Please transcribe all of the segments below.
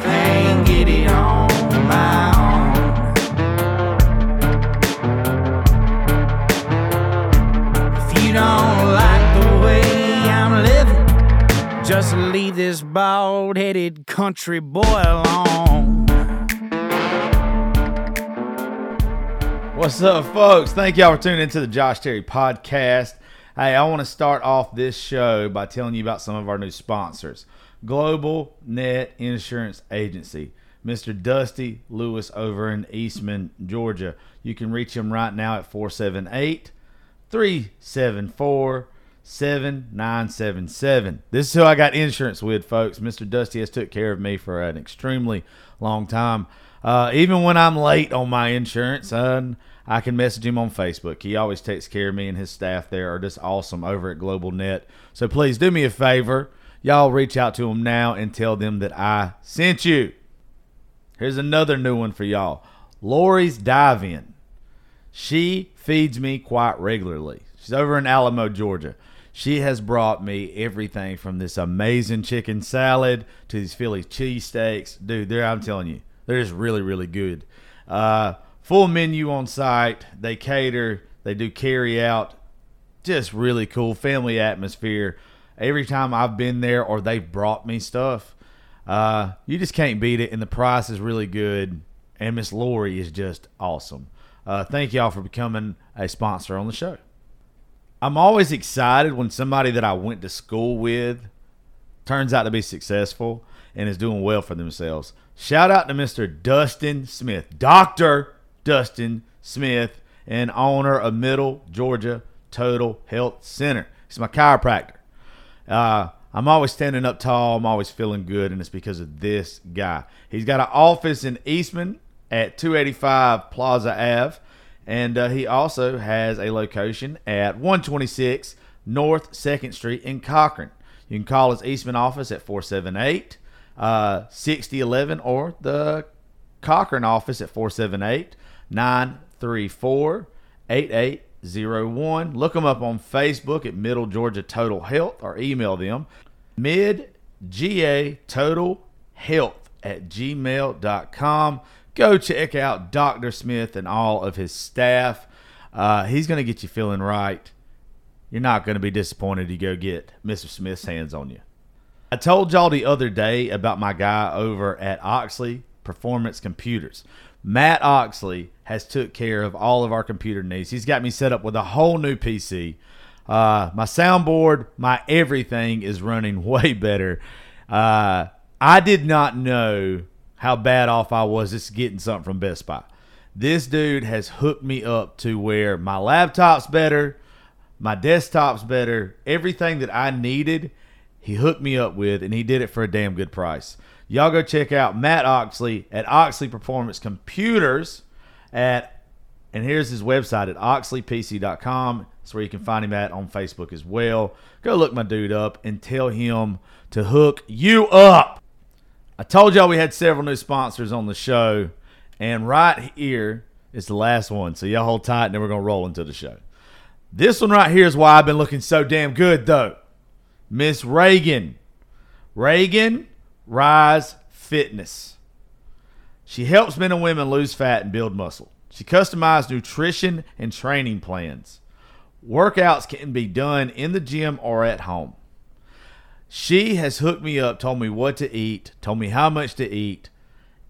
Can't get it on my own. If you don't like the way I'm living, just leave this bald headed country boy alone. What's up, folks? Thank y'all for tuning into the Josh Terry podcast. Hey, I want to start off this show by telling you about some of our new sponsors Global Net Insurance Agency, Mr. Dusty Lewis over in Eastman, Georgia. You can reach him right now at 478 374 7977. This is who I got insurance with, folks. Mr. Dusty has took care of me for an extremely long time. Uh, even when I'm late on my insurance, uh, I can message him on Facebook. He always takes care of me, and his staff there are just awesome over at Global Net. So please do me a favor. Y'all reach out to them now and tell them that I sent you. Here's another new one for y'all Lori's Dive In. She feeds me quite regularly. She's over in Alamo, Georgia. She has brought me everything from this amazing chicken salad to these Philly cheesesteaks. Dude, they're, I'm telling you, they're just really, really good. Uh, full menu on site. They cater, they do carry out. Just really cool family atmosphere. Every time I've been there or they've brought me stuff, uh, you just can't beat it. And the price is really good. And Miss Lori is just awesome. Uh, thank y'all for becoming a sponsor on the show. I'm always excited when somebody that I went to school with turns out to be successful and is doing well for themselves. Shout out to Mr. Dustin Smith, Dr. Dustin Smith, and owner of Middle Georgia Total Health Center. He's my chiropractor. Uh, I'm always standing up tall. I'm always feeling good, and it's because of this guy. He's got an office in Eastman at 285 Plaza Ave, and uh, he also has a location at 126 North 2nd Street in Cochran. You can call his Eastman office at 478 uh, 6011 or the Cochran office at 478 934 8801. Look them up on Facebook at Middle Georgia Total Health or email them midga total health at gmail.com. Go check out Dr. Smith and all of his staff. Uh, he's going to get you feeling right. You're not going to be disappointed to go get Mr. Smith's hands on you. I told y'all the other day about my guy over at Oxley Performance Computers. Matt Oxley has took care of all of our computer needs. He's got me set up with a whole new PC. Uh, my soundboard, my everything is running way better. Uh, I did not know how bad off I was just getting something from Best Buy. This dude has hooked me up to where my laptop's better, my desktop's better, everything that I needed, he hooked me up with, and he did it for a damn good price. Y'all go check out Matt Oxley at Oxley Performance Computers at, and here's his website at oxleypc.com. That's where you can find him at on Facebook as well. Go look my dude up and tell him to hook you up. I told y'all we had several new sponsors on the show, and right here is the last one. So y'all hold tight, and then we're gonna roll into the show. This one right here is why I've been looking so damn good, though. Miss Raegan, Raegan Rise Fitness. She helps men and women lose fat and build muscle. She customized nutrition and training plans. Workouts can be done in the gym or at home. She has hooked me up, told me what to eat, told me how much to eat,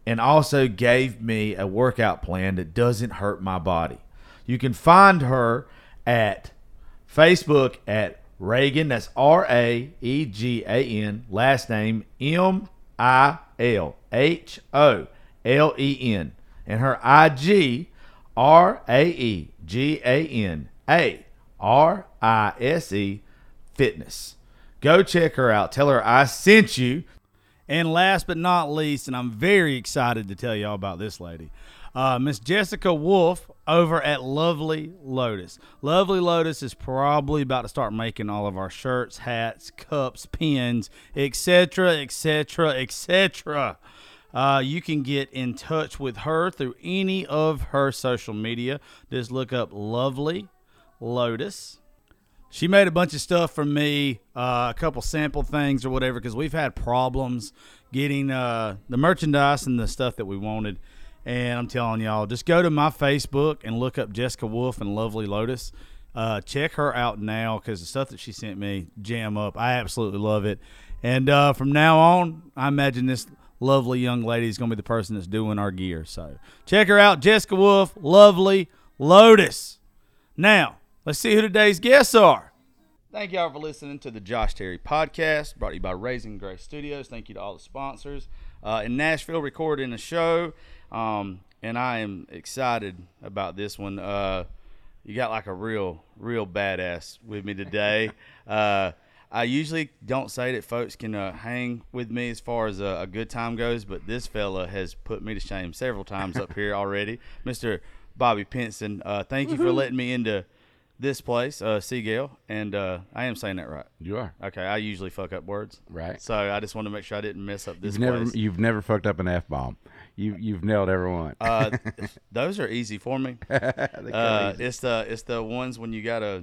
and also gave me a workout plan that doesn't hurt my body. You can find her at Facebook at Raegan, that's R A E G A N, last name M I L H O L E N, and her IG R A E G A N A R I S E Fitness. Go check her out. Tell her I sent you. And last but not least, and I'm very excited to tell y'all about this lady, uh, Miss Jessica Wolf over at Lovely Lotus. Lovely Lotus is probably about to start making all of our shirts, hats, cups, pins, etc., etc., etc. Uh, you can get in touch with her through any of her social media. Just look up Lovely Lotus. She made a bunch of stuff for me, uh, a couple sample things or whatever, because we've had problems getting uh, the merchandise and the stuff that we wanted. And I'm telling y'all, just go to my Facebook and look up Jessica Wolf and Lovely Lotus. Uh, check her out now because the stuff that she sent me, jam up. I absolutely love it. And uh, from now on, I imagine this lovely young lady is going to be the person that's doing our gear. So check her out, Jessica Wolf, Lovely Lotus. Now, let's see who today's guests are. Thank y'all for listening to the Josh Terry podcast brought to you by Raising Grace Studios. Thank you to all the sponsors uh, in Nashville recording a show. Um, and I am excited about this one. Uh, you got like a real, real badass with me today. uh, I usually don't say that folks can uh, hang with me as far as a, a, good time goes, but this fella has put me to shame several times up here already. Mr. Bobby Pinson, uh, thank you for letting me into this place, uh, Sea Gayle, and uh, I am saying that right. You are okay. I usually fuck up words, right? So I just want to make sure I didn't mess up this. You've never, place. you've never fucked up an f bomb. You, you've nailed everyone. uh, those are easy for me. uh, it's the, it's the ones when you gotta.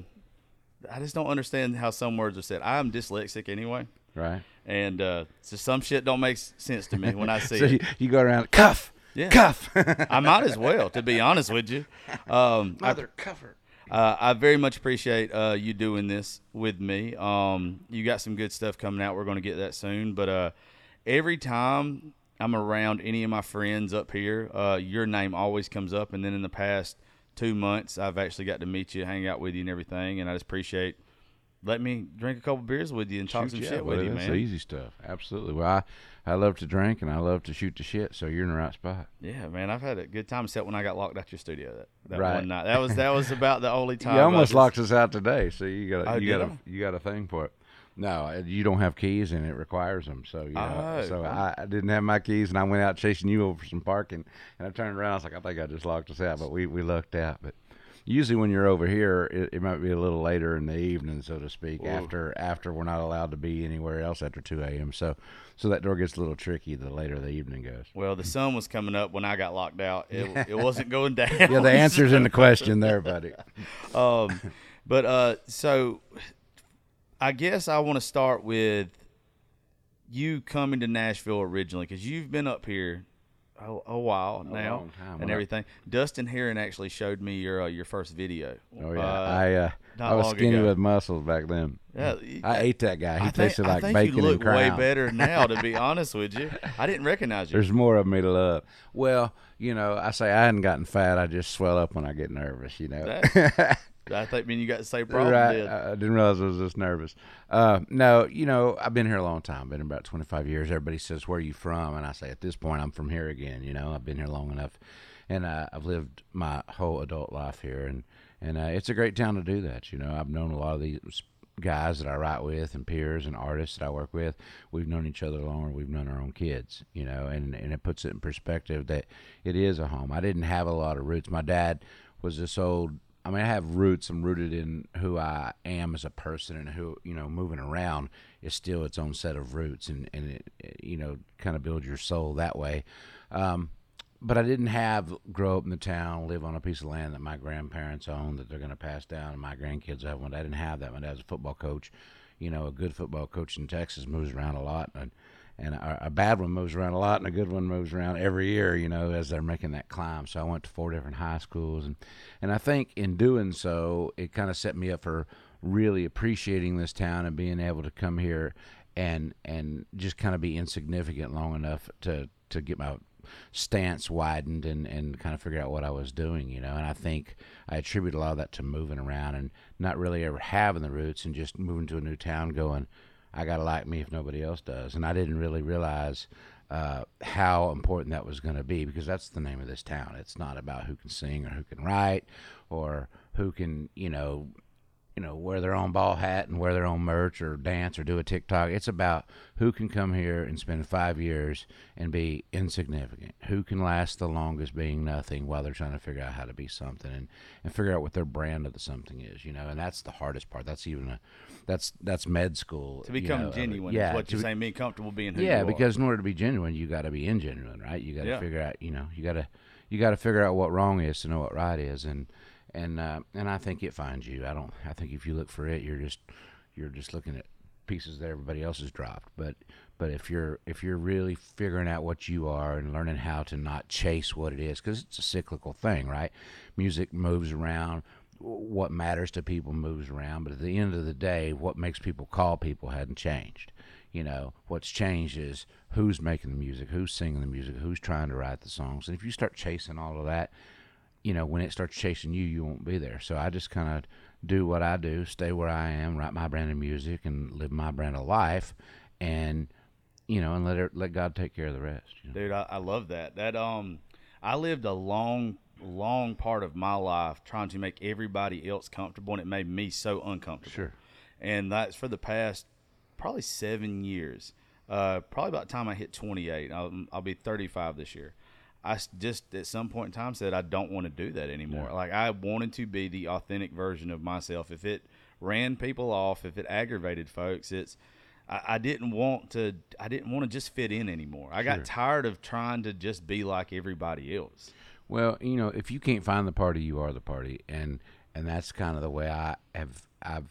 I just don't understand how some words are said. I'm dyslexic anyway, right? And uh, so some shit don't make sense to me when I see so it. You, you go around cuff, yeah. cuff. I might as well, to be honest with you. Um, Mother I, cover. Uh, I very much appreciate uh, you doing this with me. Um, you got some good stuff coming out. We're going to get that soon. But uh, every time I'm around any of my friends up here, uh, your name always comes up. And then in the past two months, I've actually got to meet you, hang out with you, and everything. And I just appreciate let me drink a couple beers with you and talk shoot some shit with you, that's man. easy stuff. Absolutely. Well, I, I love to drink and I love to shoot the shit, so you're in the right spot. Yeah, man. I've had a good time except when I got locked out your studio that, that right. one night. That was that was about the only time. you almost locked us out today, so you got you got a you got a thing for it. No, you don't have keys, and it requires them. So know, oh, so I, I, didn't have my keys, and I went out chasing you over some parking, and I turned around. I was like, I think I just locked us out, but we we lucked out. But usually when you're over here, it, it, might be a little later in the evening, so to speak, Whoa. after after we're not allowed to be anywhere else after 2 a.m. So so that door gets a little tricky the later the evening goes. Well, the sun was coming up when I got locked out. It, it wasn't going down. yeah, the answer's in the question there, buddy. um, but uh, so I guess I want to start with you coming to Nashville originally because you've been up here a, a while now and everything. Dustin Heron actually showed me your uh, your first video. Oh yeah, uh, I uh, I was skinny ago. with muscles back then. Yeah, I ate that guy. He I tasted think, like I think bacon you look and crown. way better now, to be honest with you. I didn't recognize you. There's more of me to love. Well, you know, I say I hadn't gotten fat. I just swell up when I get nervous. You know. That, I think mean you got the same problem. Right. Did. I, didn't realize I was just nervous. Uh, no, you know, I've been here a long time. Been about 25 years. Everybody says, "Where are you from?" And I say, at this point, I'm from here again. You know, I've been here long enough, and uh, I've lived my whole adult life here, and and uh, it's a great town to do that. You know, I've known a lot of these guys that I write with and peers and artists that I work with. We've known each other longer. We've known our own kids. You know, and and it puts it in perspective that it is a home. I didn't have a lot of roots. My dad was this old I mean, I have roots. I'm rooted in who I am as a person, and who you know, moving around is still its own set of roots, and and it, it you know, kind of build your soul that way. Um, but I didn't have grow up in the town, live on a piece of land that my grandparents owned that they're going to pass down, and my grandkids have one. I didn't have that. My dad's a football coach. You know, a good football coach in Texas moves around a lot, and and a, a, bad one moves around a lot, and a good one moves around every year. You know, as they're making that climb. So I went to four different high schools, and and I think in doing so, it kind of set me up for really appreciating this town and being able to come here and and just kind of be insignificant long enough to to get my stance widened and, and kind of figure out what I was doing, you know. And I think I attribute a lot of that to moving around and not really ever having the roots and just moving to a new town going, I got to like me if nobody else does. And I didn't really realize uh, how important that was going to be because that's the name of this town. It's not about who can sing or who can write or who can, you know, you know, wear their own ball hat and wear their own merch or dance or do a TikTok. It's about who can come here and spend five years and be insignificant. Who can last the longest being nothing while they're trying to figure out how to be something and, and figure out what their brand of the something is, you know, and that's the hardest part. That's even a, that's, that's med school. To become you know, genuine Yeah. is what you're be- saying, being comfortable being who you yeah, because in order to be genuine, you got to be ingenuine, right? You got to Yeah. figure out, you know, you got to you got to figure out what wrong is to know what right is, and and uh, and I think it finds you. I don't. I think if you look for it, you're just you're just looking at pieces that everybody else has dropped. But but if you're if you're really figuring out what you are and learning how to not chase what it is, because it's a cyclical thing, right? Music moves around. What matters to people moves around, but at the end of the day, what makes people call people hadn't changed you know what's changed is who's making the music who's singing the music who's trying to write the songs and if you start chasing all of that you know when it starts chasing you you won't be there so i just kind of do what i do stay where i am write my brand of music and live my brand of life and you know and let it, let god take care of the rest you know? Dude, I, I love that. That um, I lived a long, long part of my life trying to make everybody else comfortable, and it made me so uncomfortable. Sure. And that's for the past probably seven years. Uh, probably about the time I hit 28. I'll, I'll be 35 this year. I just at some point in time said I don't want to do that anymore. Like I wanted to be the authentic version of myself. If it ran people off, if it aggravated folks, it's I, I didn't want to. I didn't want to just fit in anymore. I got tired of trying to just be like everybody else. Well, you know, if you can't find the party, you are the party, and and that's kind of the way I have. I've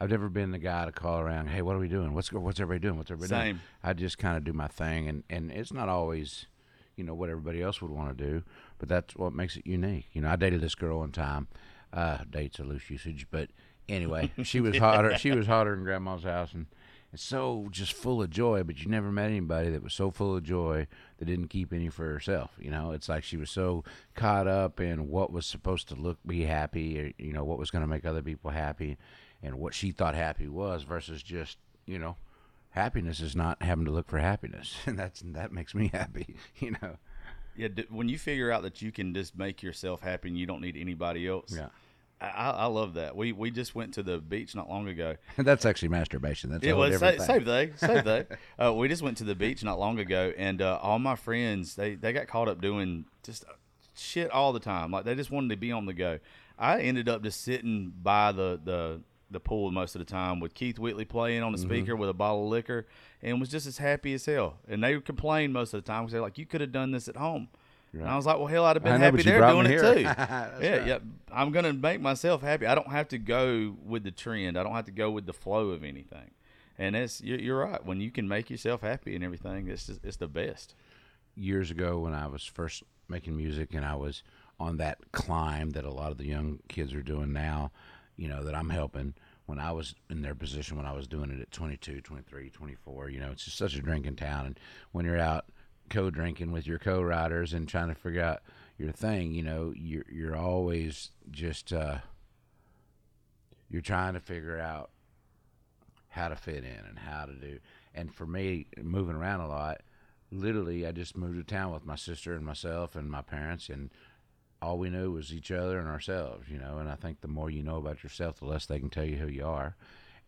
I've never been the guy to call around. Hey, what are we doing? What's what's everybody doing? What's everybody doing? I just kind of do my thing, and and it's not always, you know, what everybody else would want to do, but that's what makes it unique. You know, I dated this girl one time. Uh, dates a loose usage, but anyway, she was hotter. She was hotter in grandma's house, and it's so just full of joy. But you never met anybody that was so full of joy that didn't keep any for herself. You know, it's like she was so caught up in what was supposed to look be happy, or you know, what was going to make other people happy, and what she thought happy was, versus just you know, happiness is not having to look for happiness, and that's that makes me happy. You know. Yeah, d- when you figure out that you can just make yourself happy and you don't need anybody else. Yeah. I, I love that. We we just went to the beach not long ago. That's actually masturbation. That's It was different same, thing. same thing, same thing. Uh, we just went to the beach not long ago, and uh, all my friends they they got caught up doing just uh, shit all the time. Like they just wanted to be on the go. I ended up just sitting by the the the pool most of the time with Keith Whitley playing on the Mm-hmm. speaker with a bottle of liquor, and was just as happy as hell. And they complained most of the time because they're like, "You could have done this at home." And I was like, "Well, hell, I'd have been know, happy there doing it too." Yeah, right. yeah. I'm gonna make myself happy. I don't have to go with the trend. I don't have to go with the flow of anything. And it's you're, you're right. When you can make yourself happy and everything, it's just, it's the best. years ago when I was first making music and I was on that climb that a lot of the young kids are doing now, you know, that I'm helping. When I was in their position, when I was doing it at 22, 23, 24, you know, it's just such a drinking town. And when you're out co-drinking with your co-writers and trying to figure out your thing, you know, you're you're always just uh, you're trying to figure out how to fit in and how to do. And for me, moving around a lot, literally, I just moved to town with my sister and myself and my parents, and all we knew was each other and ourselves, you know. And I think the more you know about yourself, the less they can tell you who you are.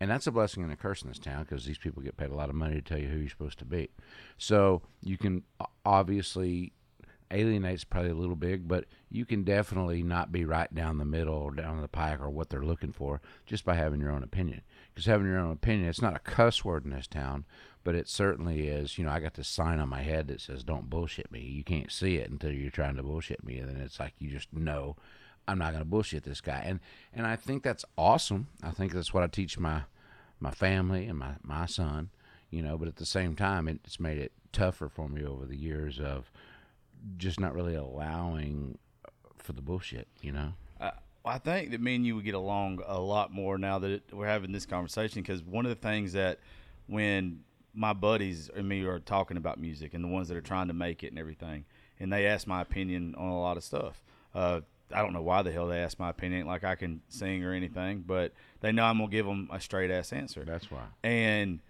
And that's a blessing and a curse in this town because these people get paid a lot of money to tell you who you're supposed to be. So you can obviously alienates probably a little big, but you can definitely not be right down the middle or down the pike or what they're looking for just by having your own opinion. Because having your own opinion, it's not a cuss word in this town, but it certainly is. You know, I got this sign on my head that says "Don't bullshit me." You can't see it until you're trying to bullshit me, and then it's like you just know I'm not going to bullshit this guy. And and I think that's awesome. I think that's what I teach my my family and my my son. You know, but at the same time, it, it's made it tougher for me over the years of just not really allowing for the bullshit, you know. I, think that me and you would get along a lot more now that we're having this conversation because one of the things that when my buddies and me are talking about music and the ones that are trying to make it and everything, and they ask my opinion on a lot of stuff. Uh, I don't know why the hell they ask my opinion. Like I can sing or anything, but they know I'm gonna give them a straight ass answer. That's why. And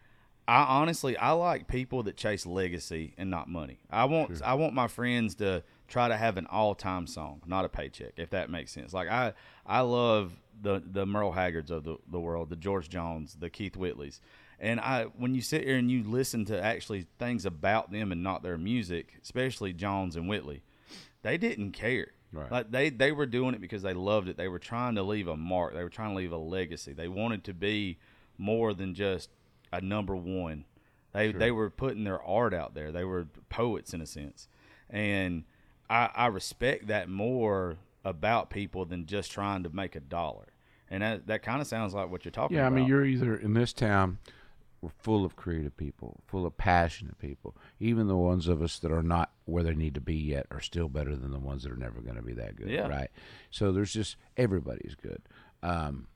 I honestly I like people that chase legacy and not money. I want I want my friends to try to have an all time song, not a paycheck, if that makes sense. Like I I love the the Merle Haggards of the, the world, the George Jones, the Keith Whitleys. And I when you sit here and you listen to actually things about them and not their music, especially Jones and Whitley, they didn't care. Right. Like they they were doing it because they loved it. They were trying to leave a mark. They were trying to leave a legacy. They wanted to be more than just a number one. They they were putting their art out there. They were poets in a sense, and I, I respect that more about people than just trying to make a dollar. And that that kind of sounds like what you're talking about. Yeah, I mean, you're either in this town, we're full of creative people, full of passionate people. Even the ones of us that are not where they need to be yet are still better than the ones that are never going to be that good, Yeah. right? So there's just everybody's good. Um,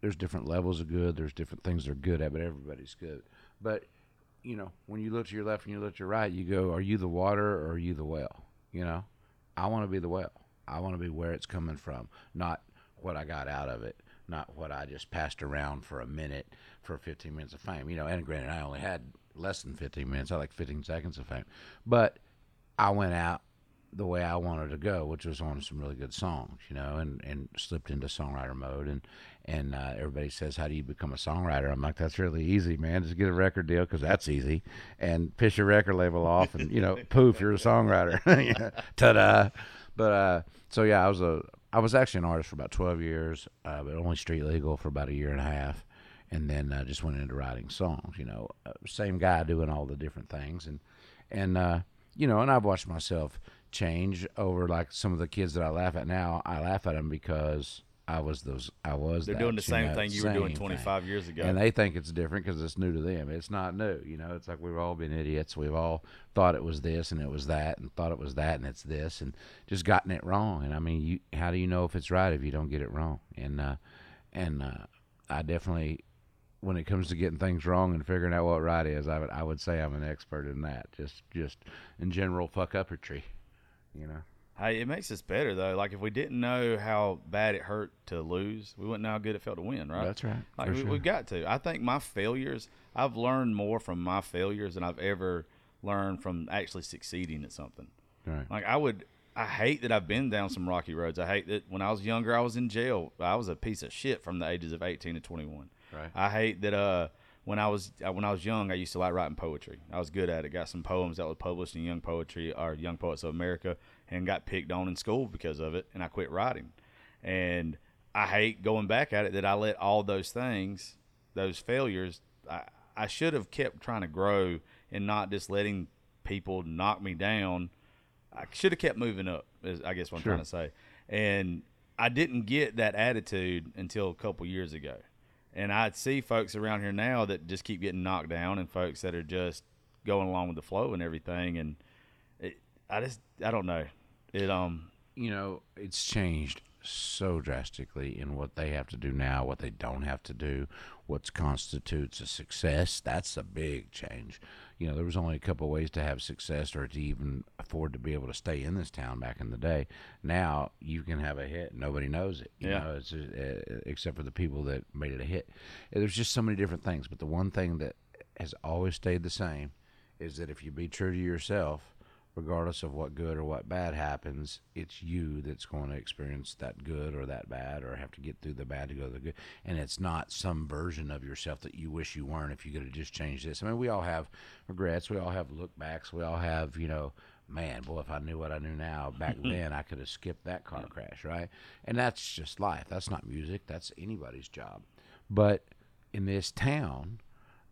there's different levels of good. There's different things they're good at, but everybody's good. But you know, when you look to your left and you look to your right, you go, "Are you the water or are you the well?" You know, I want to be the well. I want to be where it's coming from, not what I got out of it, not what I just passed around for a minute for 15 minutes of fame. You know, and granted, I only had less than 15 minutes. I like 15 seconds of fame, but I went out the way I wanted to go, which was on some really good songs, you know, and, and slipped into songwriter mode. And and uh, everybody says, "How do you become a songwriter?" I'm like, "That's really easy, man. Just get a record deal because that's easy, and piss your record label off, and you know, poof, you're a songwriter. Ta-da!" But uh, so yeah, I was a I was actually an artist for about 12 years, uh, but only street legal for about a year and a half, and then uh, just went into writing songs. You know, uh, same guy doing all the different things, and and uh, you know, and I've watched myself change over like some of the kids that I laugh at now. I laugh at them because I was those. I was. They're that, doing the same know, thing you were doing 25 thing. years ago. and they think it's different because it's new to them. It's not new. You know, it's like we've all been idiots. We've all thought it was this and it was that, and thought it was that and it's this, and just gotten it wrong. And I mean, you how do you know if it's right if you don't get it wrong? And uh, and uh, I definitely when it comes to getting things wrong and figuring out what right is, I would I would say I'm an expert in that. Just just in general fuck uppertry, you know. Hey, it makes us better though. Like if we didn't know how bad it hurt to lose, we wouldn't know how good it felt to win, right? That's right, Like we, sure. we've got to. I think my failures, I've learned more from my failures than I've ever learned from actually succeeding at something. Right. Like I would, I hate that I've been down some rocky roads. I hate that when I was younger, I was in jail. I was a piece of shit from the ages of eighteen to twenty one. Right. I hate that. Uh, when I was uh, when I was young, I used to like writing poetry. I was good at it. Got some poems that was published in Young Poetry or Young Poets of America, and got picked on in school because of it. And I quit writing. And I hate going back at it that I let all those things, those failures. I, I should have kept trying to grow and not just letting people knock me down. I should have kept moving up. Is I guess what I'm Sure. trying to say. And I didn't get that attitude until a couple years ago. And I see folks around here now that just keep getting knocked down, and folks that are just going along with the flow and everything. And it, I just, I don't know. It um, you know, it's changed so drastically in what they have to do now, what they don't have to do, what constitutes a success. That's a big change. You know, there was only a couple ways to have success or to even afford to be able to stay in this town back in the day. Now you can have a hit, nobody knows it. You Yeah. know, it's just, uh, except for the people that made it a hit. There's just so many different things, but the one thing that has always stayed the same is that if you be true to yourself, regardless of what good or what bad happens, it's you that's going to experience that good or that bad or have to get through the bad to go to the good. And it's not some version of yourself that you wish you weren't if you could have just changed this. I mean, we all have regrets. We all have look backs. We all have, you know, man, boy, if I knew what I knew now back then, I could have skipped that car crash, right? And that's just life. That's not music. That's anybody's job. But in this town,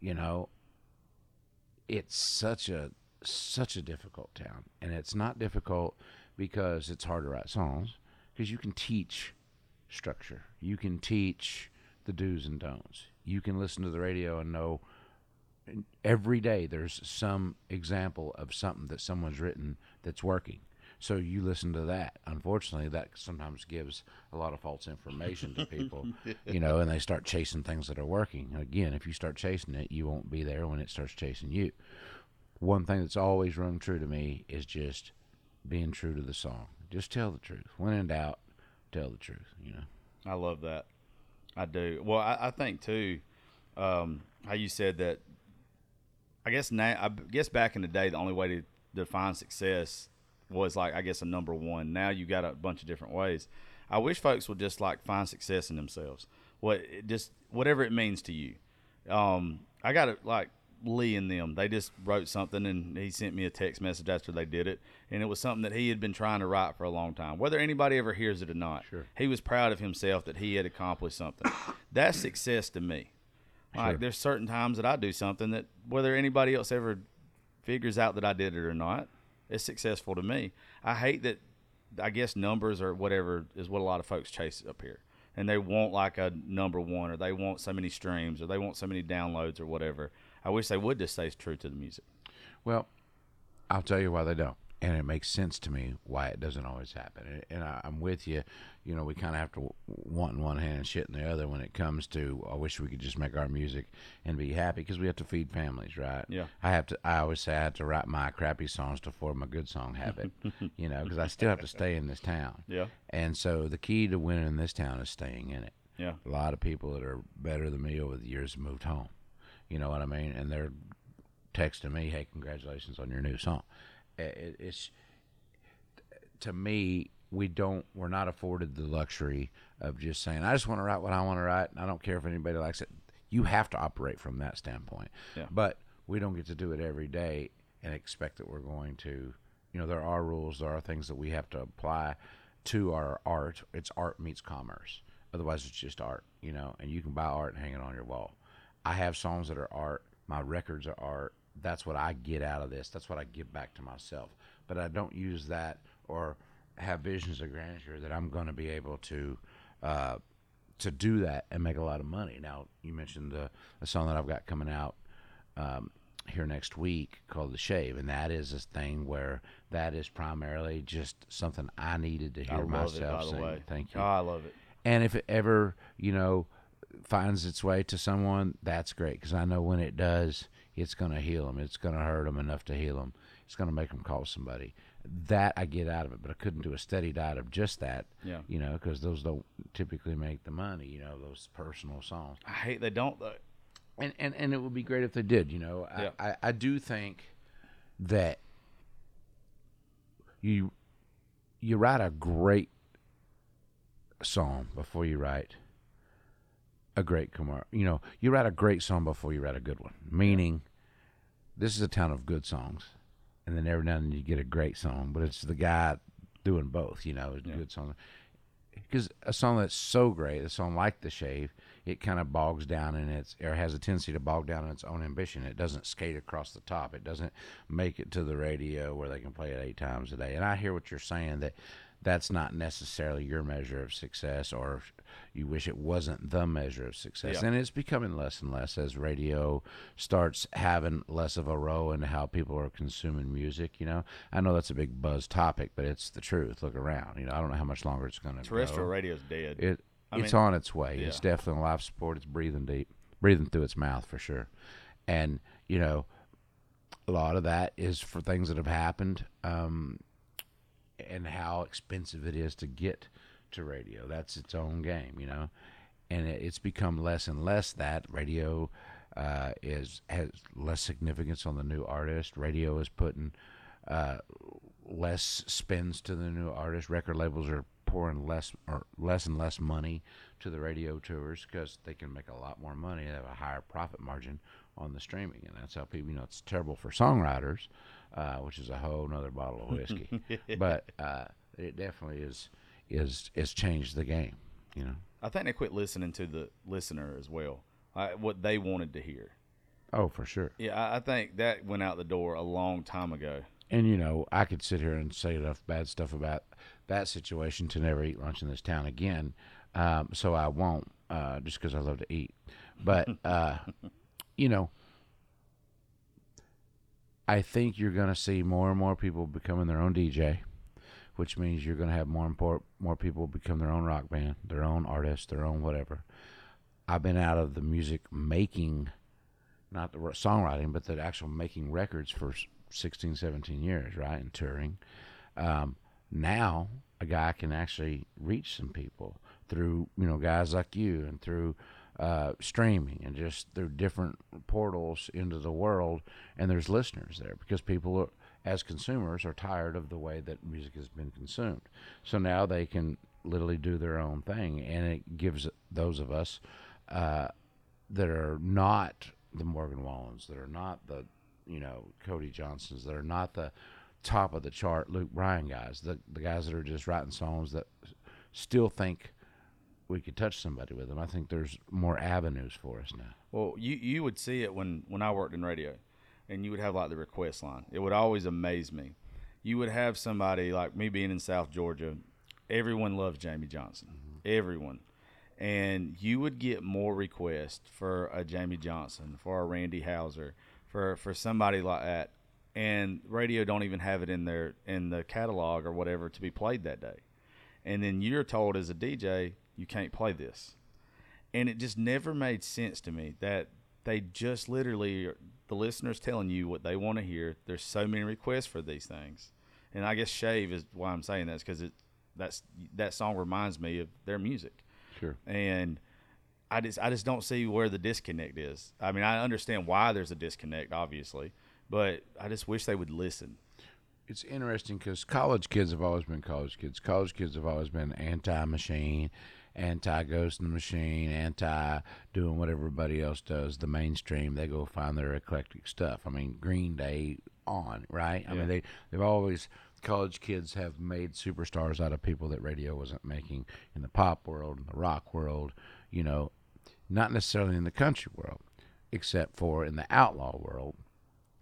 you know, it's such a such a difficult town. And it's not difficult because it's hard to write songs because you can teach structure. You can teach the do's and don'ts. You can listen to the radio and know every day there's some example of something that someone's written that's working. So you listen to that. Unfortunately that sometimes gives a lot of false information to people you know and they start chasing things that are working. Again if you start chasing it you won't be there when it starts chasing you one thing that's always rung true to me is just being true to the song just tell the truth when in doubt tell the truth you know I love that. I do. Well, I, I think too, um, how you said that. I guess now, I guess back in the day, the only way to define success was like I guess a number one. Now you got a bunch of different ways. I wish folks would just like find success in themselves. What just whatever it means to you. Um, I got it like Lee and them. They just wrote something and he sent me a text message after they did it, and it was something that he had been trying to write for a long time. Whether anybody ever hears it or not, Sure. he was proud of himself that he had accomplished something. That's success to me. Like Sure. there's certain times that I do something that whether anybody else ever figures out that I did it or not, it's successful to me. I hate that. I guess numbers or whatever is what a lot of folks chase up here, and they want like a number one, or they want so many streams, or they want so many downloads, or whatever. I wish they would just stay true to the music. Well, I'll tell you why they don't, and it makes sense to me why it doesn't always happen. And, and I, I'm with you. You know, we kind of have to want in one hand and shit in the other when it comes to. I wish we could just make our music and be happy because we have to feed families, right? Yeah. I have to. I always say I have to write my crappy songs to form a good song habit. you know, because I still have to stay in this town. Yeah. And so the key to winning in this town is staying in it. Yeah. A lot of people that are better than me over the years have moved home. You know what I mean? And they're texting me, "Hey, congratulations on your new song." It, it's to me, we don't, we're not afforded the luxury of just saying, "I just want to write what I want to write, and I don't care if anybody likes it." You have to operate from that standpoint. Yeah. But we don't get to do it every day and expect that we're going to. You know, there are rules, there are things that we have to apply to our art. It's art meets commerce. Otherwise, it's just art. You know, and you can buy art and hang it on your wall. I have songs that are art. My records are art. That's what I get out of this. That's what I give back to myself. But I don't use that or have visions of grandeur that I'm going to be able to uh, to do that and make a lot of money. Now, you mentioned the a song that I've got coming out um, here next week called "The Shave," and that is a thing where that is primarily just something I needed to hear I love myself it, by the sing. way. Thank you. Oh, I love it. And if it ever, you know, finds its way to someone, that's great because I know when it does, it's going to heal them. It's going to hurt them enough to heal them. It's going to make them call somebody. That I get out of it, but I couldn't do a steady diet of just that. Yeah. You know, because those don't typically make the money. You know, those personal songs. I hate they don't though. And and, and it would be great if they did. You know, I, Yeah. I, I do think that you you write a great song before you write a great commercial. You know, you write a great song before you write a good one. Meaning, this is a town of good songs, and then every now and then you get a great song, but it's the guy doing both. You know, Yeah. good song. Because a song that's so great, a song like "The Shave," it kind of bogs down in its, or has a tendency to bog down in its own ambition. It doesn't skate across the top. It doesn't make it to the radio where they can play it eight times a day. And I hear what you're saying that that's not necessarily your measure of success, or you wish it wasn't the measure of success. Yeah. And it's becoming less and less as radio starts having less of a role in how people are consuming music. You know, I know that's a big buzz topic, but it's the truth. Look around. You know, I don't know how much longer it's going to Terrestrial go. radio's dead. It I it's mean- on its way. It's Yeah. definitely life support. It's breathing deep, breathing through its mouth for sure. And you know, a lot of that is for things that have happened, um, and how expensive it is to get to radio. That's its own game, you know. And it's become less and less that radio uh, is has less significance on the new artist. Radio is putting uh, less spins to the new artist. Record labels are pouring less or less and less money to the radio tours because they can make a lot more money. They have a higher profit margin on the streaming, and that's how people. You know, it's terrible for songwriters, uh, which is a whole nother bottle of whiskey. but uh, it definitely is is is changed the game. You know. I think they quit listening to the listener as well, like what they wanted to hear. Oh, for sure. Yeah, I, I think that went out the door a long time ago. And you know, I could sit here and say enough bad stuff about that situation to never eat lunch in this town again. Um, so I won't, uh, just because I love to eat. But uh, you know, I think you're going to see more and more people becoming their own DJ, which means you're going to have more and more more people become their own rock band, their own artist, their own whatever. I've been out of the music making, not the songwriting, but the actual making records for 16, 17 years, right? And touring. Um, now a guy can actually reach some people through, you know, guys like you and through uh, streaming and just through different portals into the world. And there's listeners there because people are, as consumers are tired of the way that music has been consumed. So now they can literally do their own thing, and it gives those of us uh, that are not the Morgan Wallens, that are not the you know Cody Johnsons, that are not the top of the chart Luke Bryan guys, the the guys that are just writing songs that still think we could touch somebody with them. I think there's more avenues for us now. Well, you you would see it when when I worked in radio, and you would have like the request line. It would always amaze me. You would have somebody like me being in South Georgia. Everyone loves Jamey Johnson. Mm-hmm. Everyone. And you would get more requests for a Jamey Johnson, for a Randy Houser, for for somebody like that. And radio don't even have it in their in the catalog or whatever to be played that day. And then you're told as a DJ, you can't play this and it just never made sense to me that they just literally the listeners telling you what they want to hear. There's so many requests for these things, and I guess shave is why I'm saying that because it that's that song reminds me of their music, Sure. and I just I just don't see where the disconnect is. I mean, I understand why there's a disconnect, obviously, but I just wish they would listen. it's interesting because college kids have always been college kids. College kids have always been anti-machine, anti-ghost in the machine, anti doing what everybody else does. The mainstream, they go find their eclectic stuff. I mean, Green Day on right. I mean, they they've always college kids have made superstars out of people that radio wasn't making in the pop world, in the rock world. You know, not necessarily in the country world, except for in the outlaw world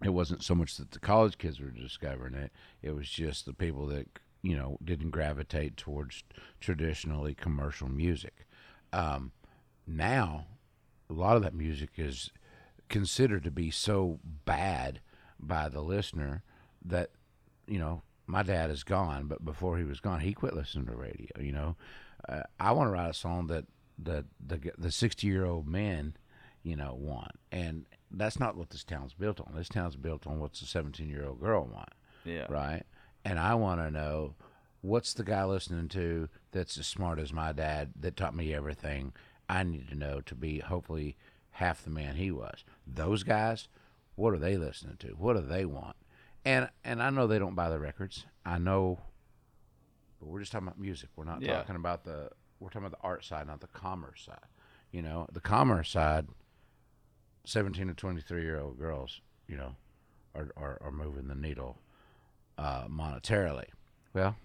it wasn't so much that the college kids were discovering it it was just the people that you know didn't gravitate towards traditionally commercial music. Um, now a lot of that music is considered to be so bad by the listener that you know my dad is gone but before he was gone he quit listening to radio you know? Uh, i want to write a song that that the the 60 year old men you know want. And that's not what this town's built on. This town's built on what's a 17 year old girl want. Yeah, right and i want to know what's the guy listening to that's as smart as my dad that taught me everything i need to know to be hopefully half the man he was? Those guys what are they listening to? What do they want? And and i know they don't buy the records. I know but we're just talking about music. We're not Yeah. talking about the we're talking about the art side not the commerce side. You know the commerce side 17 to 23 year old girls you know are, are, are moving the needle uh, monetarily. Well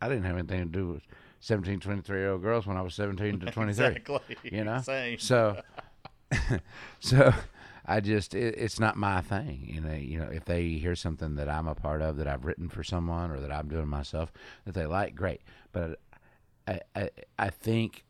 i didn't have anything to do with 17 23 year old girls when i was 17 to 23 exactly. you know? Same. so so i just it, it's not my thing you know you know if they hear something that i'm a part of that i've written for someone or that i'm doing myself that they like great. But i i, I think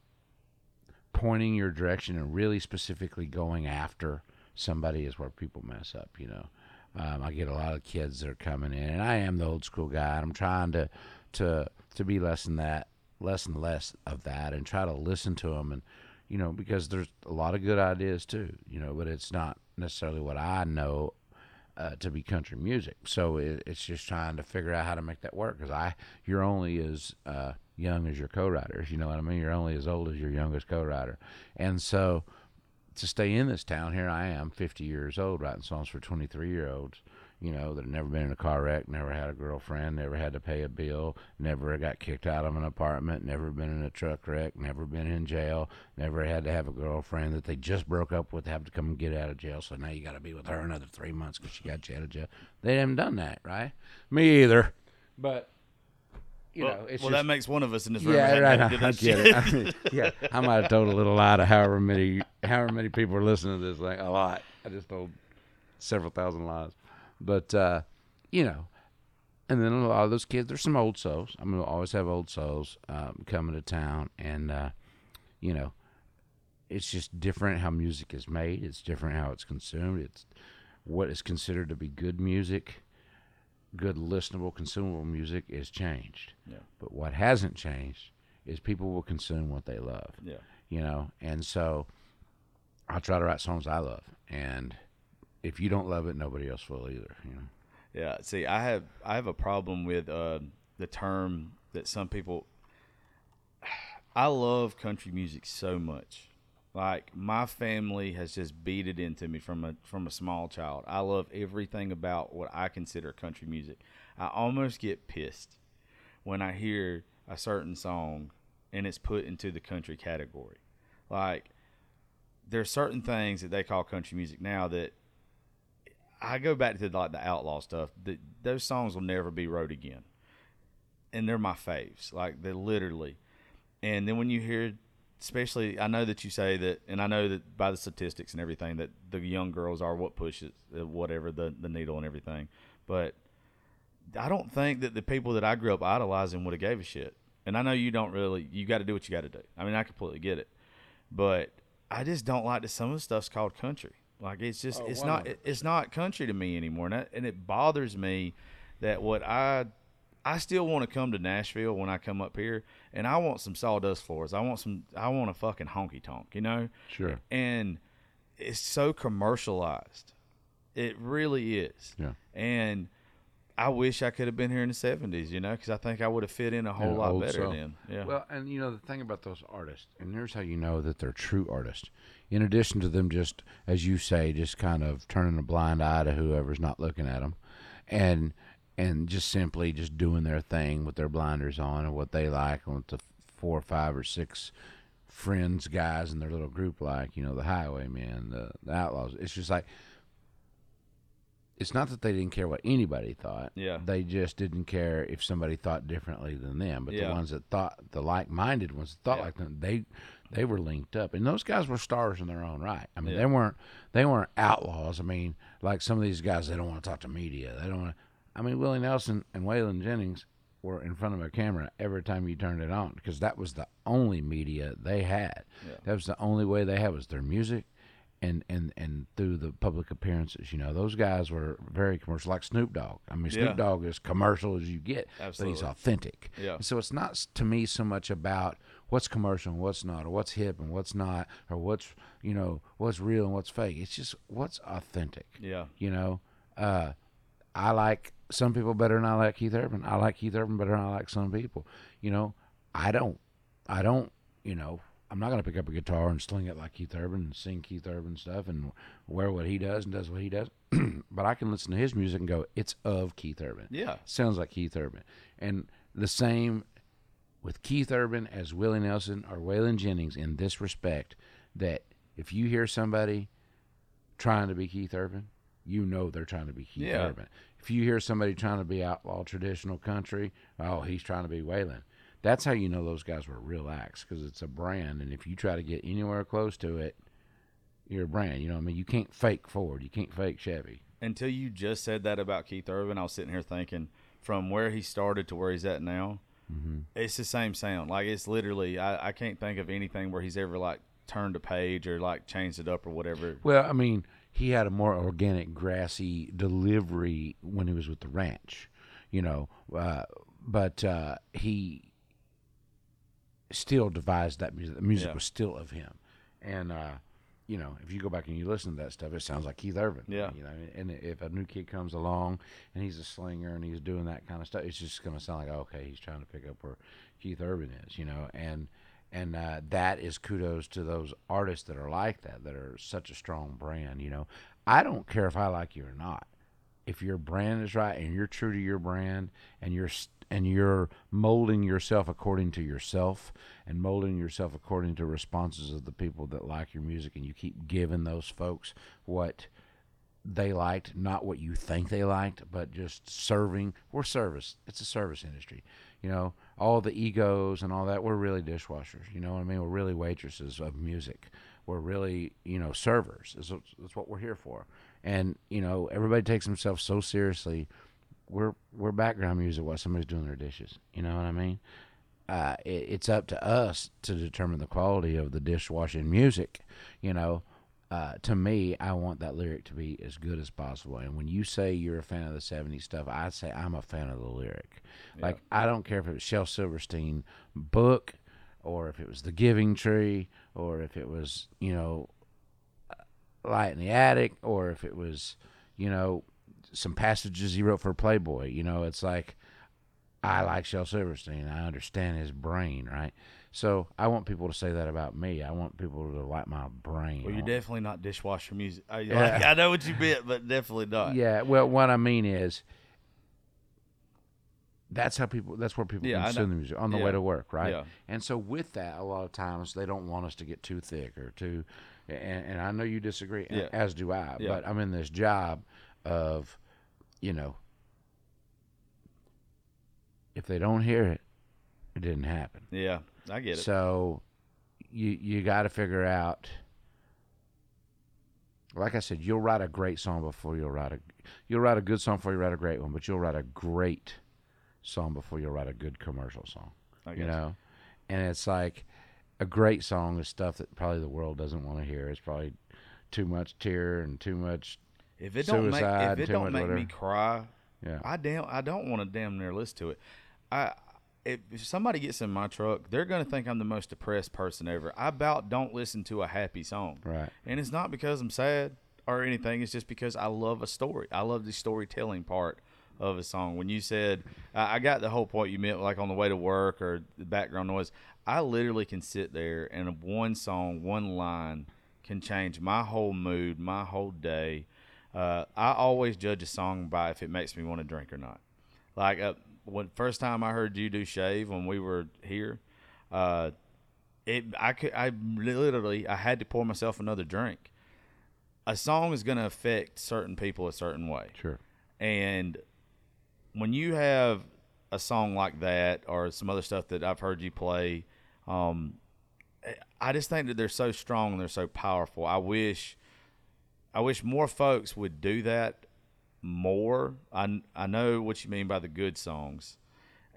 pointing your direction and really specifically going after somebody is where people mess up you know um, i get a lot of kids that are coming in and i am the old school guy and i'm trying to to to be less than that less and less of that and try to listen to them and you know because there's a lot of good ideas too you know but it's not necessarily what i know uh, to be country music. So it, it's just trying to figure out how to make that work because i you're only as uh, young as your co-writers you know what i mean? You're only as old as your youngest co-writer. And so to stay in this town. Here i am 50 years old writing songs for 23 year olds you know that have never been in a car wreck never had a girlfriend never had to pay a bill never got kicked out of an apartment never been in a truck wreck never been in jail never had to have a girlfriend that they just broke up with have to come and get out of jail. So now you got to be with her another three months because she got you out of jail. They haven't done that right? Me either. But you well, know it's well just, that makes one of us in this room. yeah, right. I, I get it. I mean, yeah, I might have told a little lie to however many, however many people are listening to this. Like a lot. I just told several thousand lies, but uh, you know, and then a lot of those kids. There's some old souls. I'm gonna always have old souls um, coming to town, and uh, you know, it's just different how music is made. It's different how it's consumed. It's what is considered to be good music, good listenable, consumable music is changed. Yeah. But what hasn't changed is people will consume what they love. Yeah. You know, and so I try to write songs I love, and if you don't love it, nobody else will either. You know. Yeah, see, I have I have a problem with uh, the term that some people. I love country music so much. Like my family has just beat it into me from a from a small child. I love everything about what I consider country music. I almost get pissed when I hear a certain song and it's put into the country category. Like there's certain things that they call country music now that I go back to like the outlaw stuff. That those songs will never be wrote again, and they're my faves. Like they're literally. And then when you hear, especially, I know that you say that, and I know that by the statistics and everything that the young girls are what pushes uh, whatever the the needle and everything, but I don't think that the people that I grew up idolizing would have gave a shit. And I know you don't really. You got to do what you got to do. I mean, I completely get it, but I just don't like that some of the stuff's called country. Like it's just Oh, it's not 100%. it's not country to me anymore, and, that, and it bothers me that what I I still want to come to Nashville when I come up here, and I want some sawdust floors. I want some. I want a fucking honky tonk, you know. Sure. And it's so commercialized. It really is. Yeah. And I wish I could have been here in the '70s, you know, because I think I would have fit in a whole Yeah, lot better soul. then. Yeah. Well, and you know the thing about those artists, and here's how you know that they're true artists. In addition to them just, as you say, just kind of turning a blind eye to whoever's not looking at them, and and just simply just doing their thing with their blinders on and what they like and what the four or five or six friends guys in their little group like, you know, the highwaymen, the, the outlaws. It's just like it's not that they didn't care what anybody thought. Yeah. They just didn't care if somebody thought differently than them. But Yeah. the ones that thought the like minded ones that thought Yeah. like them, they they were linked up. And those guys were stars in their own right. I mean Yeah. they weren't they weren't outlaws. I mean, like some of these guys they don't want to talk to media. They don't want I mean Willie Nelson and Waylon Jennings were in front of a camera every time you turned it on because that was the only media they had. Yeah. That was the only way they had was their music and and and through the public appearances. You know, those guys were very commercial, like Snoop Dogg. I mean, Snoop Yeah. Dogg is commercial as you get, but he's authentic. Yeah. So it's not to me so much about what's commercial and what's not, or what's hip and what's not, or what's you know what's real and what's fake. It's just what's authentic. yeah. You know, uh, I like some people better than I like Keith Urban. I like Keith Urban better than I like some people. You know, I don't, I don't, you know, I'm not going to pick up a guitar and sling it like Keith Urban and sing Keith Urban stuff and wear what he does and does what he does. but I can listen to his music and go, it's of Keith Urban. Yeah. Sounds like Keith Urban. And the same with Keith Urban as Willie Nelson or Waylon Jennings in this respect that if you hear somebody trying to be Keith Urban, you know they're trying to be Keith Yeah. Urban. If you hear somebody trying to be outlaw traditional country, oh, he's trying to be Waylon. That's how you know those guys were real acts because it's a brand, and if you try to get anywhere close to it, you're a brand. You know what I mean? You can't fake Ford. You can't fake Chevy. Until you just said that about Keith Urban, I was sitting here thinking, from where he started to where he's at now, mm-hmm. it's the same sound. Like it's literally, I, I can't think of anything where he's ever like turned a page or like changed it up or whatever. Well, I mean, he had a more organic, grassy delivery when he was with the ranch, you know. Uh, but uh, he still devised that music. The music Yeah. was still of him, and uh, you know, if you go back and you listen to that stuff, it sounds like Keith Urban. Yeah. You know, and if a new kid comes along and he's a slinger and he's doing that kind of stuff, it's just going to sound like, okay, he's trying to pick up where Keith Urban is, you know, and and uh, that is kudos to those artists that are like that, that are such a strong brand. You know, I don't care if I like you or not. If your brand is right and you're true to your brand and you're and you're molding yourself according to yourself and molding yourself according to responses of the people that like your music and you keep giving those folks what they liked, not what you think they liked, but just serving. We're service. It's a service industry. You know, all the egos and all that, we're really dishwashers. You know what I mean? We're really waitresses of music. We're really, you know, servers. That's, what- that's what we're here for. And, you know, everybody takes themselves so seriously. We're, we're background music while somebody's doing their dishes. You know what I mean? uh, it, it's up to us to determine the quality of the dishwashing music. You know, uh, to me, I want that lyric to be as good as possible. And when you say you're a fan of the '70s stuff, I say I'm a fan of the lyric. Like I don't care if it was Shel Silverstein book, or if it was The Giving Tree, or if it was you know Light in the Attic, or if it was you know some passages he wrote for Playboy. You know, it's like I like Shel Silverstein. I understand his brain, right? So I want people to say that about me. I want people to like my brain. Well, you're definitely not dishwasher music. I, Yeah. like, I know what you meant, but definitely not. Yeah. Well, what I mean is, that's how people. That's where people Yeah, consume the music on the Yeah. way to work, right? Yeah. And so with that, a lot of times they don't want us to get too thick or too. And, and I know you disagree, as do I. But I'm in this job of, you know, if they don't hear it, it didn't happen. Yeah, I get it. So you you got to figure out. Like I said, you'll write a great song before you'll write a you'll write a good song before you write a great one, but you'll write a great song before you'll write a good commercial song. I you know, and it's like a great song is stuff that probably the world doesn't want to hear. It's probably too much tear and too much. If it don't make if it don't make me cry, Yeah, I damn I don't want to damn near listen to it. I if, somebody gets in my truck, they're gonna think I'm the most depressed person ever. I about don't listen to a happy song, right. and it's not because I'm sad or anything. It's just because I love a story. I love the storytelling part of a song. When you said I I got the whole point you meant, like on the way to work or the background noise. I literally can sit there and one song, one line can change my whole mood, my whole day. Uh, I always judge a song by if it makes me want to drink or not. Like uh, when first time I heard you do shave when we were here, uh, it I could I literally I had to pour myself another drink. A song is going to affect certain people a certain way. Sure. And when you have a song like that or some other stuff that I've heard you play, um, I just think that they're so strong and they're so powerful. I wish, I wish more folks would do that more. I I know what you mean by the good songs,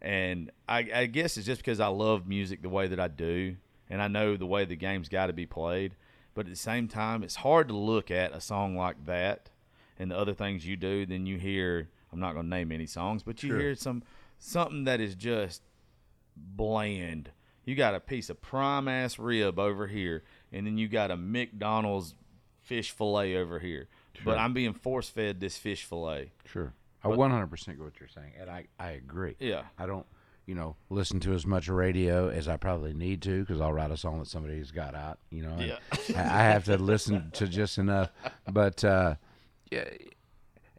and I, I guess it's just because I love music the way that I do, and I know the way the game's got to be played. But at the same time, it's hard to look at a song like that and the other things you do. Then you hear, I'm not going to name any songs, but you Sure. hear some something that is just bland. You got a piece of prime ass rib over here, and then you got a McDonald's fish fillet over here. But I'm being force fed this fish fillet. Sure. I 100% get what you're saying, and I, I agree. Yeah. I don't, you know, listen to as much radio as I probably need to because I'll write a song that somebody's got out, you know. Yeah. I I have to listen to just enough. But uh, yeah,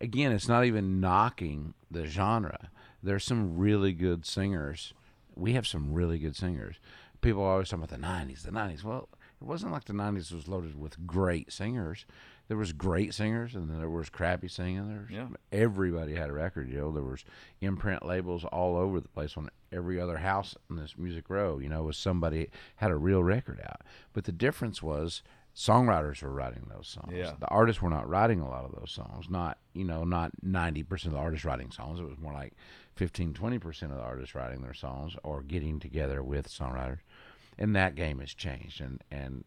again, it's not even knocking the genre. There's some really good singers. We have some really good singers. People are always talking about the 90s, the 90s. Well, it wasn't like the 90s was loaded with great singers. There was great singers, and then there was crappy singing. There was Yeah. everybody had a record deal. There was imprint labels all over the place on every other house in this music row. You know, was somebody had a real record out. But the difference was songwriters were writing those songs. Yeah. The artists were not writing a lot of those songs. Not you know not ninety percent of the artists writing songs. It was more like 15, 20 percent of the artists writing their songs or getting together with songwriters. And that game has changed. And and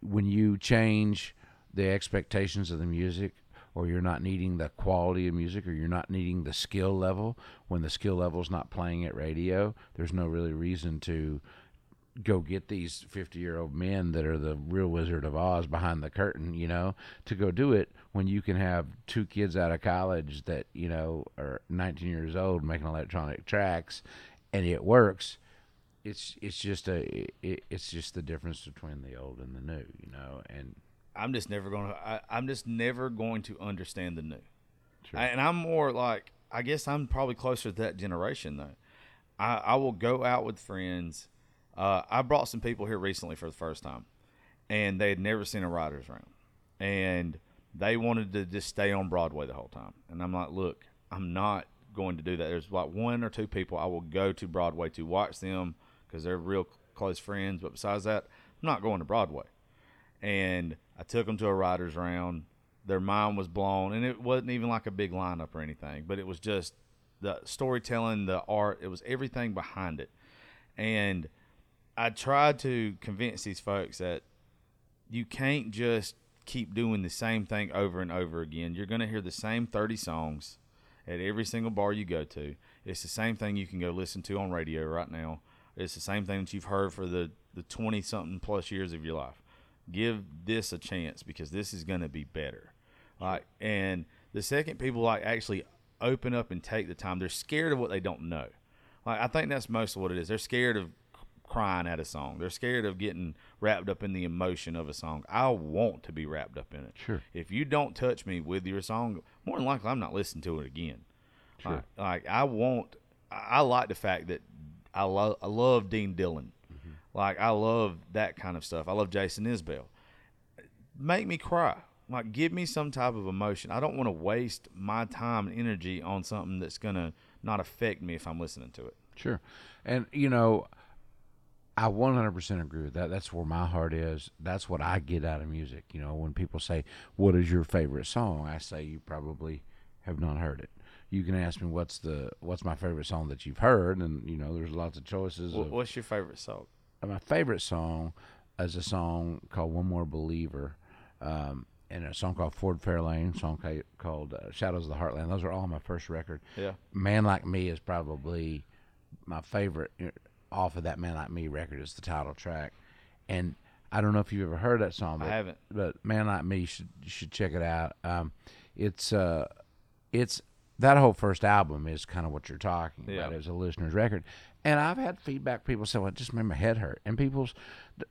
when you change the expectations of the music or you're not needing the quality of music or you're not needing the skill level when the skill level's not playing at radio there's no really reason to go get these 50 year old men that are the real wizard of oz behind the curtain you know to go do it when you can have two kids out of college that you know are 19 years old making electronic tracks and it works. It's it's just a it, it's just the difference between the old and the new you know and I'm just never going to. I'm just never going to understand the new. Sure. I, and I'm more like. I guess I'm probably closer to that generation though. I, I will go out with friends. Uh, I brought some people here recently for the first time, and they had never seen a writers room, and they wanted to just stay on Broadway the whole time. And I'm like, look, I'm not going to do that. There's like one or two people I will go to Broadway to watch them because they're real close friends. But besides that, I'm not going to Broadway and I took them to a writers round. Their mind was blown, and it wasn't even like a big lineup or anything, but it was just the storytelling, the art. It was everything behind it, and I tried to convince these folks that you can't just keep doing the same thing over and over again. You're going to hear the same 30 songs at every single bar you go to. It's the same thing you can go listen to on radio right now. It's the same thing that you've heard for the the 20 something plus years of your life. Give this a chance because this is going to be better. Like and the second people like actually open up and take the time, they're scared of what they don't know. Like I think that's most of what it is. They're scared of crying at a song. They're scared of getting wrapped up in the emotion of a song. I want to be wrapped up in it. Sure. If you don't touch me with your song, more than likely I'm not listening to it again. Sure. Like, like I want I I like the fact that I love I love Dean Dillon. Like I love that kind of stuff. I love Jason Isbell. Make me cry. Like give me some type of emotion. I don't want to waste my time and energy on something that's gonna not affect me if I'm listening to it. Sure. And, you know, I 100% agree with that. That's where my heart is. That's what I get out of music. You know, when people say, What is your favorite song? I say, You probably have not heard it. You can ask me what's the what's my favorite song that you've heard, and you know there's lots of choices. Wh- Of, What's your favorite song? My favorite song is a song called "One More Believer," um, and a song called "Ford Fairlane," a song ca- called uh, "Shadows of the Heartland." Those are all my first record. Yeah. "Man Like Me" is probably my favorite off of that "Man Like Me" record. It's the title track, and I don't know if you've ever heard that song. I haven't. but "Man Like Me" you should you should check it out. Um, it's uh, it's that whole first album is kind of what you're talking Yeah. about as a listener's record. And I've had feedback. People say, "Well, it just made my head hurt," and people's,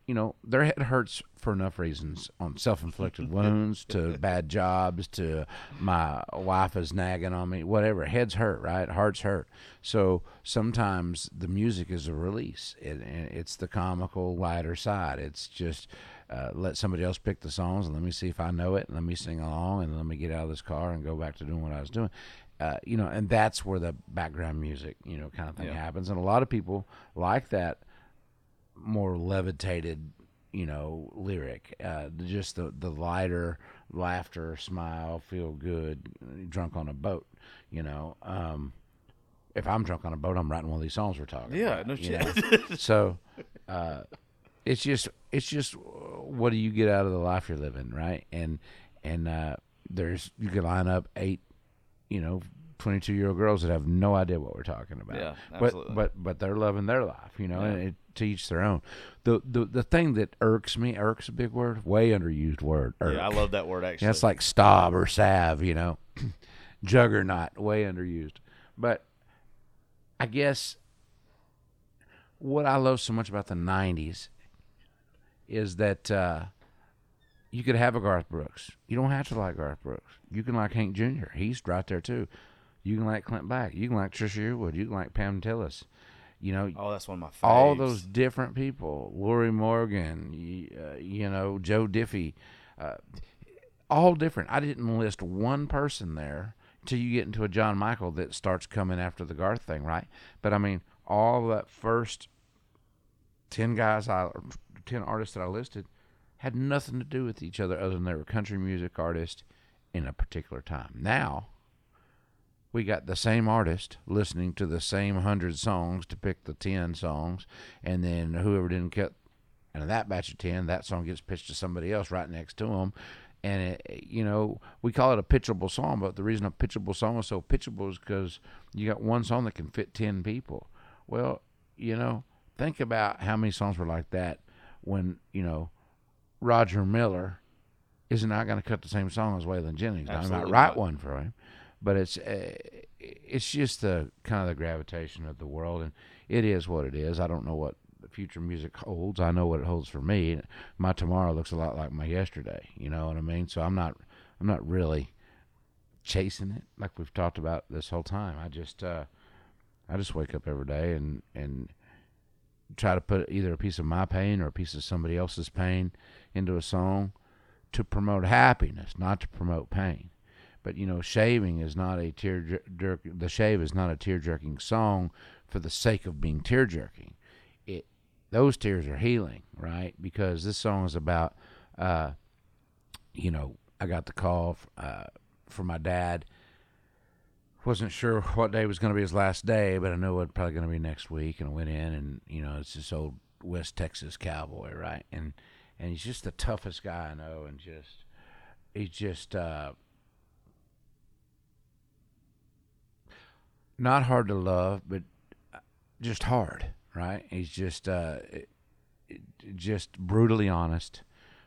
you know, their head hurts for enough reasons, on self-inflicted wounds to bad jobs to my wife is nagging on me, whatever. Heads hurt, right? Hearts hurt. So sometimes the music is a release. It, it's the comical, lighter side. It's just uh, let somebody else pick the songs and let me see if I know it and let me sing along and let me get out of this car and go back to doing what I was doing. Uh, you know, and that's where the background music, you know, kind of thing Yeah. happens. And a lot of people like that more levitated, you know, lyric. Uh, just the the lighter laughter, smile, feel good, drunk on a boat. You know, um, if I'm drunk on a boat, I'm writing one of these songs we're talking. Yeah, about, no shit. so, uh, it's just it's just what do you get out of the life you're living, right? And and uh, there's you can line up eight, you know. 22 year old girls that have no idea what we're talking about. Yeah, but absolutely. but but but they're loving their life, you know, Yeah. and it, to each their own. The, the the thing that irks me, irks a big word, way underused word. Irk. Yeah, I love that word actually. Yeah, like stab or salve, you know. Juggernaut, way underused. But I guess what I love so much about the '90s is that uh, you could have a Garth Brooks. You don't have to like Garth Brooks. You can like Hank Jr. He's right there too. You can like Clint Black. You can like Trisha Yearwood. You can like Pam Tillis. You know, oh, that's one of my faves. all those different people, Lorrie Morgan, y- uh, you know, Joe Diffie, uh, all different. I didn't list one person there till you get into a John Michael that starts coming after the Garth thing, right? But I mean, all that first ten guys, I ten artists that I listed, had nothing to do with each other other than they were country music artists in a particular time. Now, we got the same artist listening to the same hundred songs to pick the ten songs, and then whoever didn't cut and that batch of ten, that song gets pitched to somebody else right next to them, and it, you know we call it a pitchable song, but the reason a pitchable song is so pitchable is because you got one song that can fit ten people. Well, you know, think about how many songs were like that when you know Roger Miller is not going to cut the same song as Waylon Jennings. Now, I might write not. one for him, but it's uh, it's just the kind of the gravitation of the world, and it is what it is. I don't know what the future music holds. I know what it holds for me. My tomorrow looks a lot like my yesterday. You know what I mean? So I'm not I'm not really chasing it like we've talked about this whole time. I just uh, I just wake up every day and and try to put either a piece of my pain or a piece of somebody else's pain into a song to promote happiness, not to promote pain. But you know, shaving is not a tear jer- jerk. The shave is not a tear jerking song for the sake of being tear jerking. It those tears are healing, right? Because this song is about, uh, you know, I got the call uh, from my dad. Wasn't sure what day was going to be his last day, but I knew it was probably going to be next week. And I went in, and you know, it's this old West Texas cowboy, right? And and he's just the toughest guy I know, and just he's just uh, not hard to love, but just hard, right? He's just uh, just brutally honest,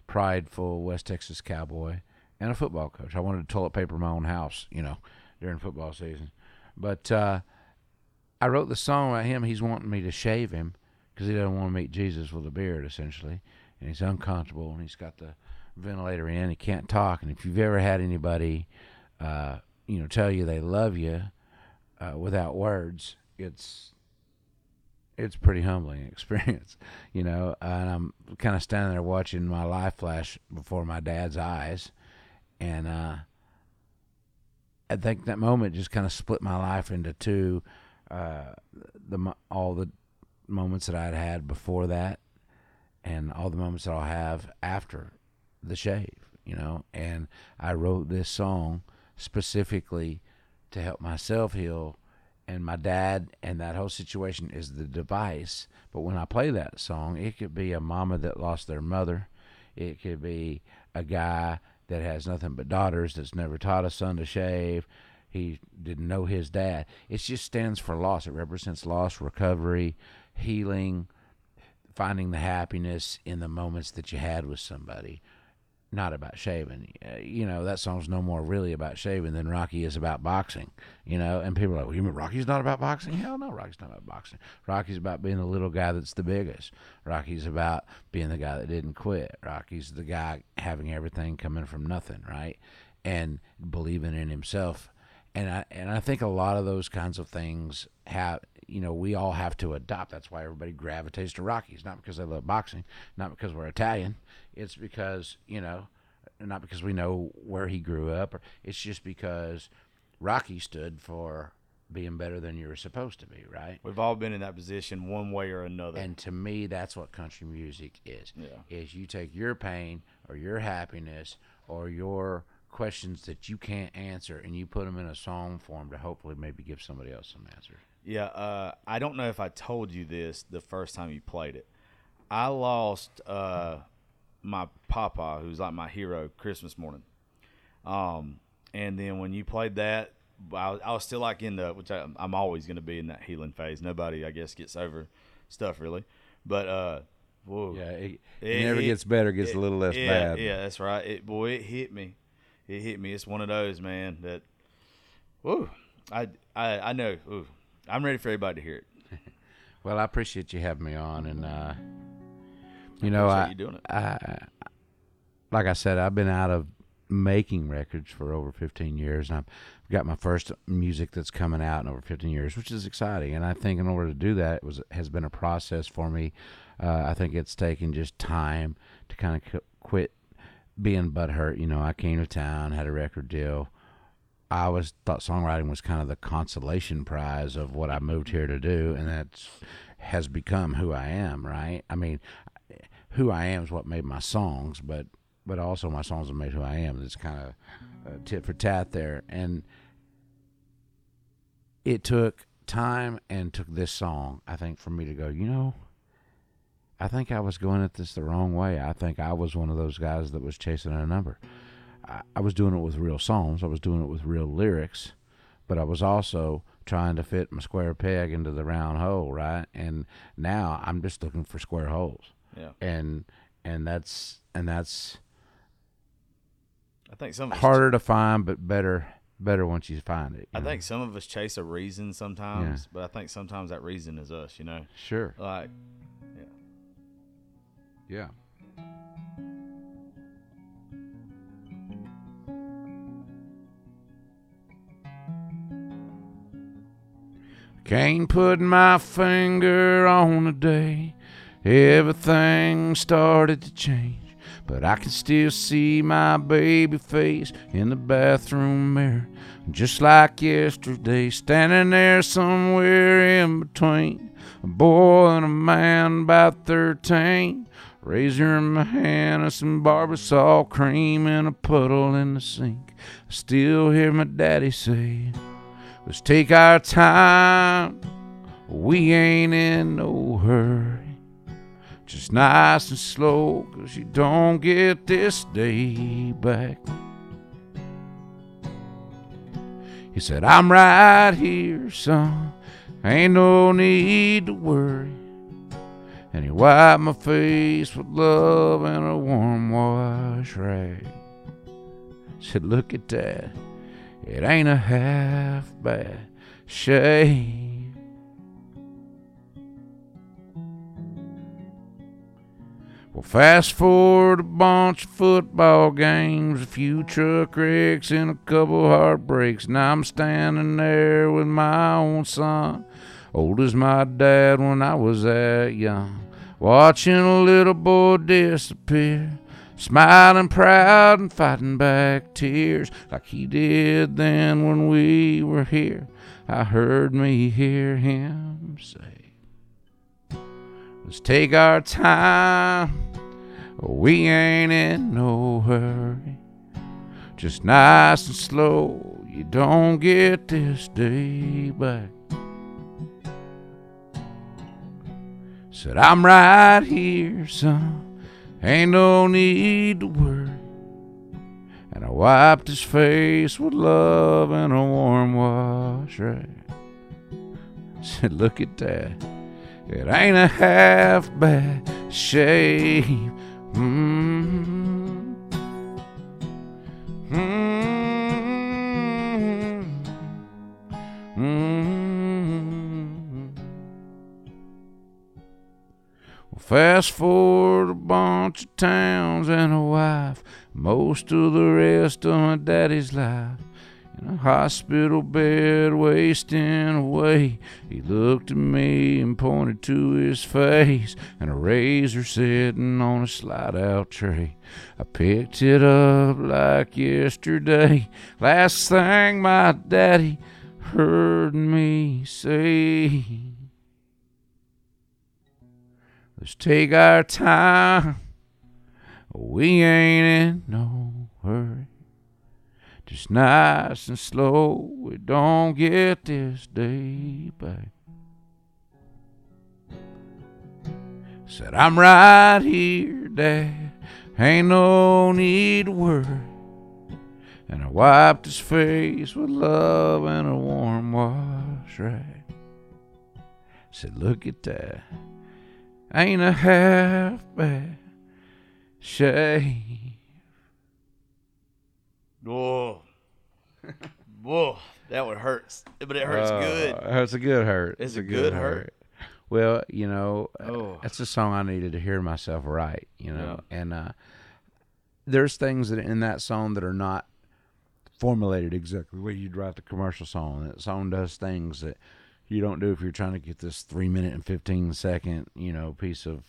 prideful West Texas cowboy, and a football coach. I wanted to toilet paper my own house, you know, during football season, but uh, I wrote the song about him. He's wanting me to shave him because he doesn't want to meet Jesus with a beard, essentially, and he's uncomfortable and he's got the ventilator in. He can't talk, and if you've ever had anybody, uh, you know, tell you they love you uh, without words, it's it's pretty humbling experience, you know. And I'm kind of standing there watching my life flash before my dad's eyes, and uh, I think that moment just kind of split my life into two. Uh, the all the moments that I'd had before that, and all the moments that I'll have after the shave, you know. And I wrote this song specifically to help myself heal and my dad and that whole situation is the device. But when I play that song, it could be a mama that lost their mother. It could be a guy that has nothing but daughters that's never taught a son to shave. He didn't know his dad. It just stands for loss. It represents loss, recovery, healing, finding the happiness in the moments that you had with somebody not about shaving. Uh, you know, that song's no more really about shaving than Rocky is about boxing. You know, and people are like, well, you mean Rocky's not about boxing? Hell no, Rocky's not about boxing. Rocky's about being the little guy that's the biggest. Rocky's about being the guy that didn't quit. Rocky's the guy having everything coming from nothing, right? And believing in himself. And I and I think a lot of those kinds of things have you know, we all have to adopt. That's why everybody gravitates to Rockies, not because they love boxing, not because we're Italian. It's because, you know, not because we know where he grew up. Or, it's just because Rocky stood for being better than you were supposed to be, right? We've all been in that position one way or another. And to me, that's what country music is. Yeah. Is you take your pain or your happiness or your questions that you can't answer and you put them in a song form to hopefully maybe give somebody else some answers. Yeah, uh, I don't know if I told you this the first time you played it. I lost uh, my papa, who's like my hero, Christmas morning. Um, and then when you played that, I, I was still like in the, which I, I'm always going to be in that healing phase. Nobody, I guess, gets over stuff really. But uh, whoa, Yeah, it, it, It- never it- gets better, gets a little less yeah, bad. Yeah, that's right. It boy, it hit me. It hit me. It's one of those man that, whoa, I I I know. Ooh, I'm ready for everybody to hear it. Well, I appreciate you having me on, and uh, you know, I, you doing it. I, like I said, I've been out of making records for over 15 years, and I've got my first music that's coming out in over 15 years, which is exciting. And I think in order to do that, it was has been a process for me. Uh, I think it's taken just time to kind of qu- quit being butthurt. You know, I came to town, had a record deal. I always thought songwriting was kind of the consolation prize of what I moved here to do, and that's has become who I am. Right? I mean, who I am is what made my songs, but but also my songs have made who I am. It's kind of tit for tat there, and it took time and took this song, I think, for me to go. You know, I think I was going at this the wrong way. I think I was one of those guys that was chasing a number. I, I was doing it with real songs. I was doing it with real lyrics, but I was also trying to fit my square peg into the round hole, right? And now I'm just looking for square holes Yeah, and and that's and that's I think some harder to find but better better once you find it I know? think some of us chase a reason sometimes, but I think sometimes that reason is us. You know, sure like yeah. yeah Can't put my finger on the day everything started to change. But I can still see my baby face in the bathroom mirror, just like yesterday, standing there somewhere in between a boy and a man about 13. Razor in my hand and some barbasol cream in a puddle in the sink. I still hear my daddy say, Let's take our time. We ain't in no hurry. Just nice and slow, 'cause you don't get this day back. He said, I'm right here, son. Ain't no need to worry. And he wiped my face with love and a warm wash rag. Said, Look at that. It ain't a half bad shame. Well, fast forward a bunch of football games, a few truck wrecks, and a couple heartbreaks. Now I'm standing there with my own son, old as my dad when I was that young, watching a little boy disappear, smiling proud and fighting back tears like he did then when we were here. I heard me hear him say, Let's take our time. We ain't in no hurry. Just nice and slow. You don't get this day back. Said, I'm right here, son. Ain't no need to worry. And I wiped his face with love and a warm wash rag. Said, look at that. It ain't a half bad shame. Mm. Mm. Mm. Fast forward a bunch of towns and a wife, most of the rest of my daddy's life. In a hospital bed, wasting away. He looked at me and pointed to his face, and a razor sitting on a slide out tray. I picked it up like yesterday. Last thing my daddy heard me say. Let's take our time. We ain't in no hurry. Just nice and slow. We don't get this day back. Said, I'm right here, Dad. Ain't no need to worry. And I wiped his face with love and a warm wash rag. Said, look at that. Ain't a half bad shave. Whoa. Whoa. That one hurts. But it hurts good. Uh, It's a good hurt. It's a good hurt. Well, you know, uh, Oh. that's a song I needed to hear myself right. You know, and uh, there's things that in that song that are not formulated exactly the way you'd write the commercial song. That song does things that you don't do if you're trying to get this three minute and fifteen second, you know, piece of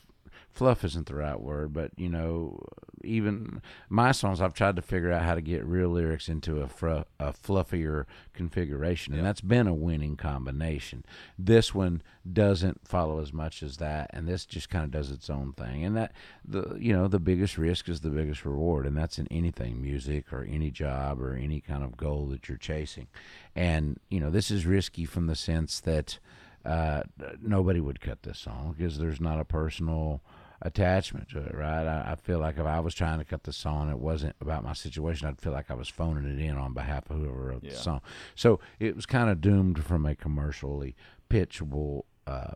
fluff isn't the right word, but you know, even my songs, I've tried to figure out how to get real lyrics into a, fru- a fluffier configuration, and that's been a winning combination. This one doesn't follow as much as that, and this just kind of does its own thing. And that the you know the biggest risk is the biggest reward, and that's in anything, music or any job or any kind of goal that you're chasing. And you know this is risky from the sense that uh, nobody would cut this song because there's not a personal attachment to it, right? I, I feel like if I was trying to cut the song, it wasn't about my situation. I'd feel like I was phoning it in on behalf of whoever wrote the song. So it was kind of doomed from a commercially pitchable uh,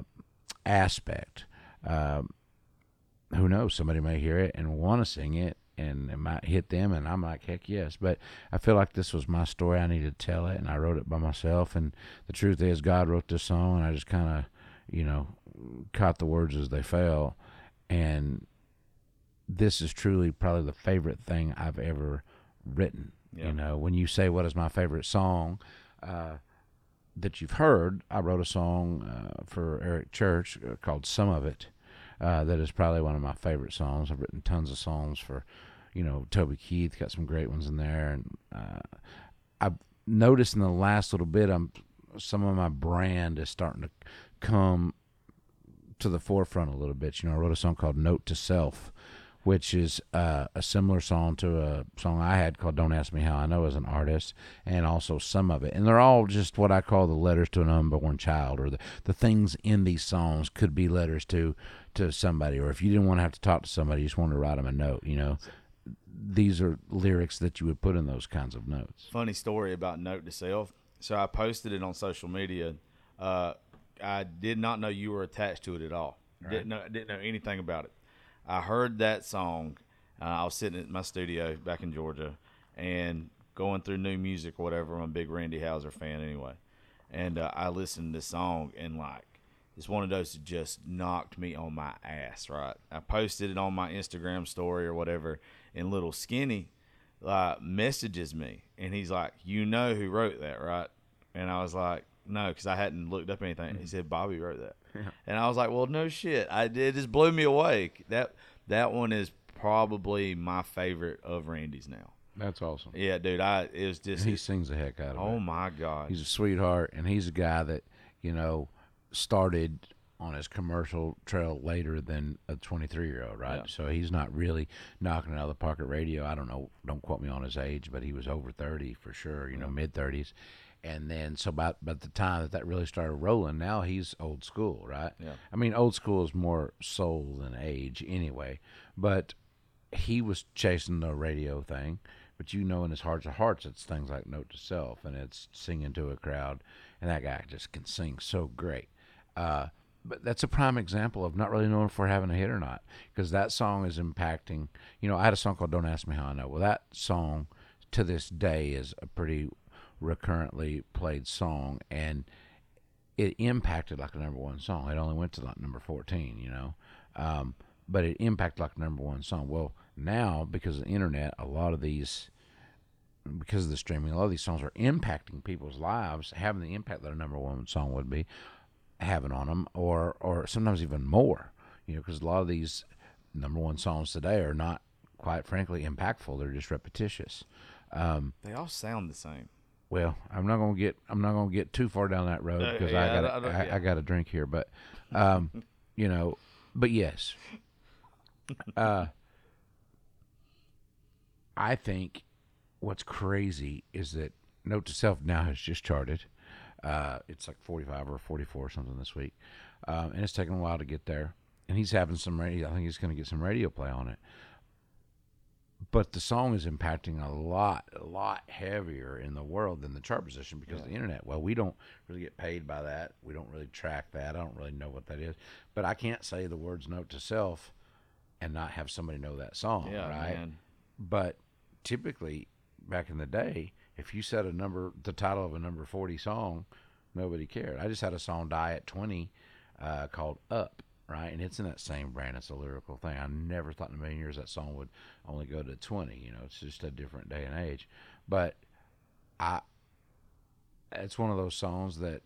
aspect. Um, who knows? Somebody may hear it and want to sing it, and it might hit them. And I'm like, heck yes. But I feel like this was my story. I needed to tell it, and I wrote it by myself. And the truth is, God wrote this song, and I just kind of, you know, caught the words as they fell. And this is truly probably the favorite thing I've ever written. Yeah. You know, when you say what is my favorite song, uh, that you've heard, I wrote a song uh, for Eric Church uh, called "Some of It." Uh, that is probably one of my favorite songs. I've written tons of songs for, you know, Toby Keith. Got some great ones in there, and uh, I've noticed in the last little bit, I'm some of my brand is starting to come to the forefront a little bit. You know, I wrote a song called "Note to Self." Which is uh, a similar song to a song I had called "Don't Ask Me How I Know" as an artist, and also some of it, and they're all just what I call the letters to an unborn child, or the, the things in these songs could be letters to to somebody, or if you didn't want to have to talk to somebody, you just wanted to write them a note. You know, these are lyrics that you would put in those kinds of notes. funny story about note to self. So I posted it on social media. Uh, I did not know you were attached to it at all. Didn't know didn't know anything about it. I heard that song. Uh, I was sitting at my studio back in Georgia and going through new music or whatever. I'm a big Randy Houser fan anyway, and uh, I listened to this song and like it's one of those that just knocked me on my ass. Right, I posted it on my Instagram story or whatever, and little skinny uh, messages me and he's like, "You know who wrote that, right?" And I was like, no, because I hadn't looked up anything. He mm. said Bobby wrote that, and I was like, well, no shit. I it just blew me away. That that one is probably my favorite of Randy's now. That's awesome. Yeah, dude. I it was just He sings the heck out of oh it. oh my god. He's a sweetheart, and he's a guy that you know started on his commercial trail later than a 23 year old, right? Yeah. So he's not really knocking it out of the park at radio. I don't know, don't quote me on his age, but he was over 30 for sure, you know, mm-hmm. mid 30s. And then, so by, about the time that that really started rolling, now he's old school, right? Yeah. I mean, old school is more soul than age anyway, but he was chasing the radio thing, but you know, in his hearts of hearts, it's things like Note to Self and it's singing to a crowd, and that guy just can sing so great. Uh, but that's a prime example of not really knowing if we're having a hit or not, because that song is impacting. You know, I had a song called "Don't Ask Me How I Know." Well, that song to this day is a pretty recurrently played song, and it impacted like a number one song. It only went to like number fourteen, you know, um, but it impacted like a number one song. Well, now because of the internet, a lot of these, because of the streaming, a lot of these songs are impacting people's lives, having the impact that a number one song would be having on them, or or sometimes even more. You know, because a lot of these number one songs today are not, quite frankly, impactful. They're just repetitious. Um, they all sound the same. Well, I'm not gonna get I'm not gonna get too far down that road Uh, because yeah, I got I I. I got a drink here, but um, you know, but yes, uh, I think what's crazy is that Note to Self now has just charted. Uh, it's like 45 or 44 or something this week, um, and it's taken a while to get there. And he's having some radio. I think he's going to get some radio play on it but the song is impacting a lot, a lot heavier in the world than the chart position because of the internet. Well, we don't really get paid by that. We don't really track that. I don't really know what that is. But I can't say the words note to self and not have somebody know that song, Yeah, right? man. But typically, back in the day, if you said a number, the title of a number 40 song, nobody cared. I just had a song die at 20 uh, called Up, right? And it's in that same brand. It's a lyrical thing. I never thought in a million years that song would only go to 20. You know, it's just a different day and age. But I, it's one of those songs that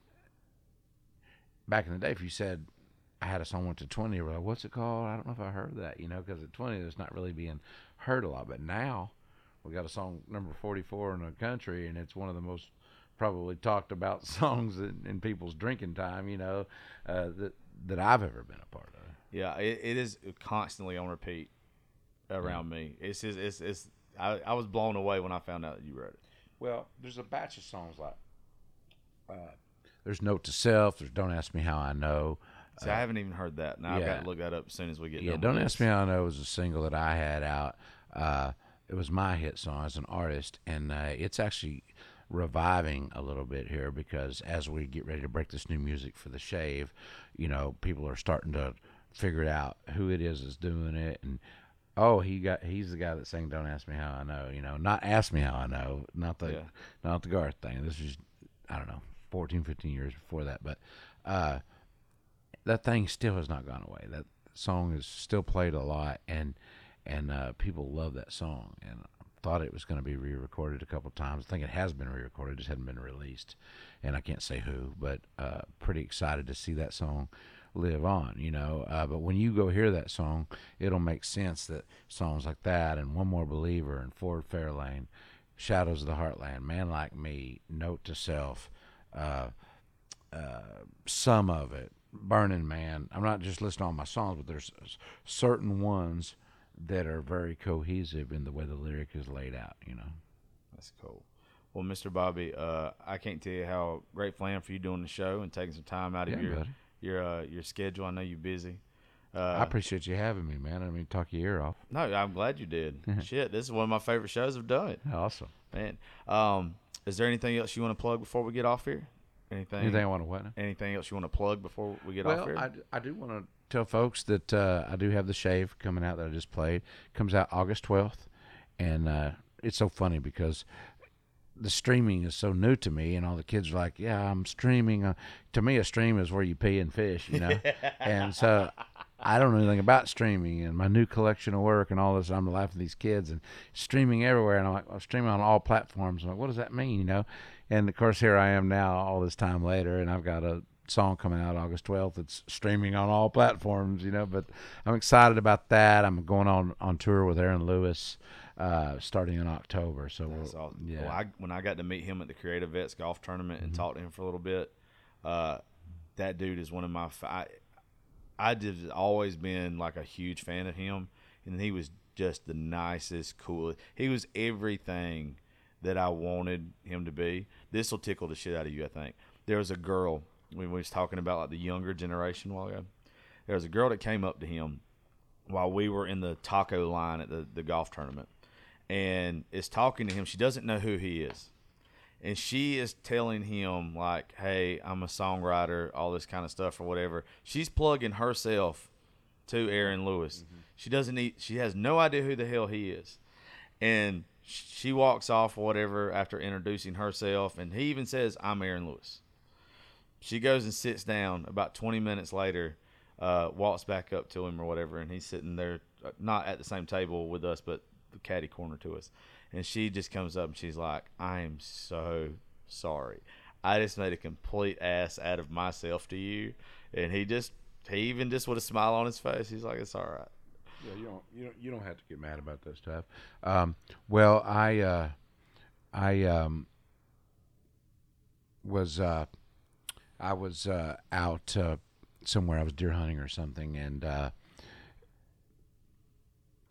back in the day, if you said, I had a song went to 20, we're like, what's it called? I don't know if I heard that, you know, because at 20, it's not really being heard a lot. But now, we got a song number 44 in the country, and it's one of the most probably talked about songs in, in people's drinking time, you know, uh, that that I've ever been a part of. Yeah, it, it is constantly on repeat around me. It's just, it's it's I, I was blown away when I found out that you wrote it. Well, there's a batch of songs like uh, there's Note to Self, there's Don't Ask Me How I Know. See, I haven't even heard that. Now I've got to look that up as soon as we get Yeah. Don't Ask. Me How I Know was a single that I had out. Uh, it was my hit song as an artist, and uh, it's actually reviving a little bit here because as we get ready to break this new music for the shave, you know, people are starting to figure out who it is that's doing it and oh he got he's the guy that sang don't ask me how i know you know not ask me how i know not the Yeah. not the garth thing this is i don't know 14 15 years before that but uh that thing still has not gone away. That song is still played a lot, and and uh, people love that song. And thought it was going to be re-recorded a couple times. I think it has been re-recorded, just hadn't been released. And I can't say who, but uh, pretty excited to see that song live on. You know, uh, but when you go hear that song, it'll make sense that songs like that and One More Believer and Ford Fairlane, Shadows of the Heartland, Man Like Me, Note to Self. Uh, some of it. Burning Man. I'm not just listing all my songs, but there's certain ones that are very cohesive in the way the lyric is laid out. You know. That's cool. Well, Mr. Bobby, uh, I can't tell you how grateful I am for you doing the show and taking some time out of Yeah, your buddy. your uh, your schedule. I know you're busy. I Uh, appreciate you having me, man. I mean, talk your ear off. no, I'm glad you did. Shit, this is one of my favorite shows I've done. Awesome. Man, um, is there anything else you want to plug before we get off here? Anything? Anything I want to what? anything else you want to plug before we get off Well, here? I do want to tell folks that uh, I do have the shave coming out that I just played. Comes out August 12th, and uh, it's so funny because the streaming is so new to me, and all the kids are like, "Yeah, I'm streaming." Uh, to me, a stream is where you pee and fish, you know. and so I don't know anything about streaming and my new collection of work and all this. I'm laughing at these kids and streaming everywhere, and I'm like, I'm streaming on all platforms. I'm like, what does that mean, you know? and of course here I am now, all this time later, and I've got a song coming out August 12th. It's streaming on all platforms, you know. But I'm excited about that. I'm going on on tour with Aaron Lewis uh, starting in October. So we'll, That's awesome. yeah, Well, I, when I got to meet him at the Creative Vets golf tournament and talk to him for a little bit, uh, that dude is one of my. I, I did always been like a huge fan of him, and he was just the nicest, coolest. He was everything that I wanted him to be. This will tickle the shit out of you. I think there was a girl when we was talking about like the younger generation a while ago. There was a girl that came up to him while we were in the taco line at the, the golf tournament and is talking to him. She doesn't know who he is. And she is telling him, like, hey, I'm a songwriter, all this kind of stuff or whatever. She's plugging herself to Aaron Lewis. Mm-hmm. She doesn't need, she has no idea who the hell he is. And she walks off or whatever after introducing herself. And he even says, I'm Aaron Lewis. She goes and sits down. About 20 minutes later, uh, walks back up to him or whatever, and he's sitting there, uh, not at the same table with us, but the caddy corner to us. And she just comes up and she's like, I am so sorry. I just made a complete ass out of myself to you. And he just, he even just with a smile on his face, he's like, it's all right. Yeah, you don't you don't you don't have to get mad about that stuff. Um, well, I uh, I um, was uh, I was uh, out uh, somewhere. I was deer hunting or something, and uh,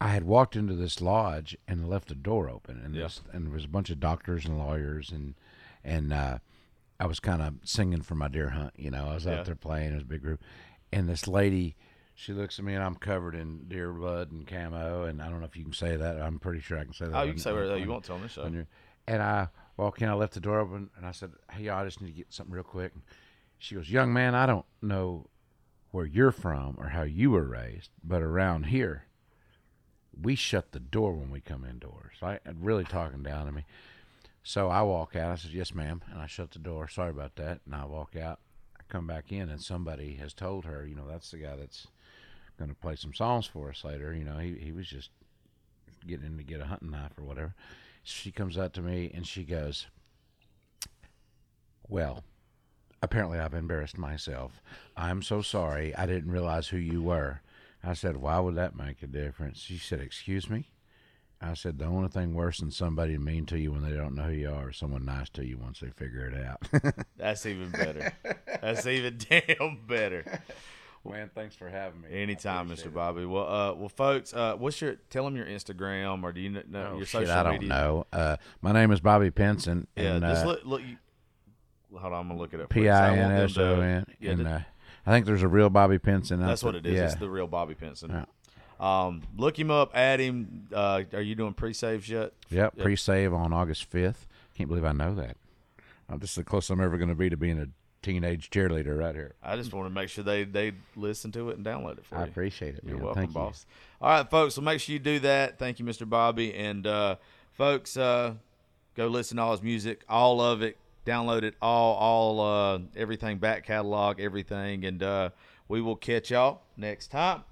I had walked into this lodge and left the door open, and Yeah. this, and there was a bunch of doctors and lawyers, and and uh, I was kind of singing for my deer hunt. You know, I was Yeah. out there playing. It was a big group, and this lady. She looks at me and I'm covered in deer blood and camo, and I don't know if you can say that. I'm pretty sure I can say that. Oh, you on- can say whatever you want to on this show. and I walk in, I left the door open, and I said, "Hey, y'all, I just need to get something real quick." She goes, "Young man, I don't know where you're from or how you were raised, but around here, we shut the door when we come indoors." Right? Really talking down to me. So I walk out. I said, "Yes, ma'am," and I shut the door. Sorry about that. And I walk out. I come back in, and somebody has told her, you know, that's the guy that's going to play some songs for us later. You know, he he was just getting in to get a hunting knife or whatever. She comes up to me and she goes, Well, apparently I've embarrassed myself. I'm so sorry. I didn't realize who you were. I said, Why would that make a difference? She said, Excuse me? I said, The only thing worse than somebody mean to you when they don't know who you are is someone nice to you once they figure it out. That's even better. That's even damn better. Man, thanks for having me. Anytime, Mr. it. Bobby. Well, uh, well, folks, uh, what's your? Tell them your Instagram, or do you know Oh, your shit, social I don't media? know. Uh, my name is Bobby Pinson. Yeah, and, just uh, look. look you, hold on, I'm gonna look it up. you, P I N S O N. Yeah, And uh, I think there's a real Bobby Pinson. that's what it is. Yeah. It's the real Bobby Pinson. Um, look him up. Add him. Uh, are you doing pre-saves yet? Yep, Yep. pre-save on August 5th. Can't believe I know that. Uh, this is the closest I'm ever going to be to being a teenage cheerleader right here. I just want to make sure they they listen to it and download it for I you. I appreciate it, You're welcome, Thank you. boss. All right, folks. So make sure you do that. Thank you, Mr. Bobby. And uh, folks, uh, go listen to all his music, all of it. Download it, all, all, uh, everything, back catalog, everything. And uh, we will catch y'all next time.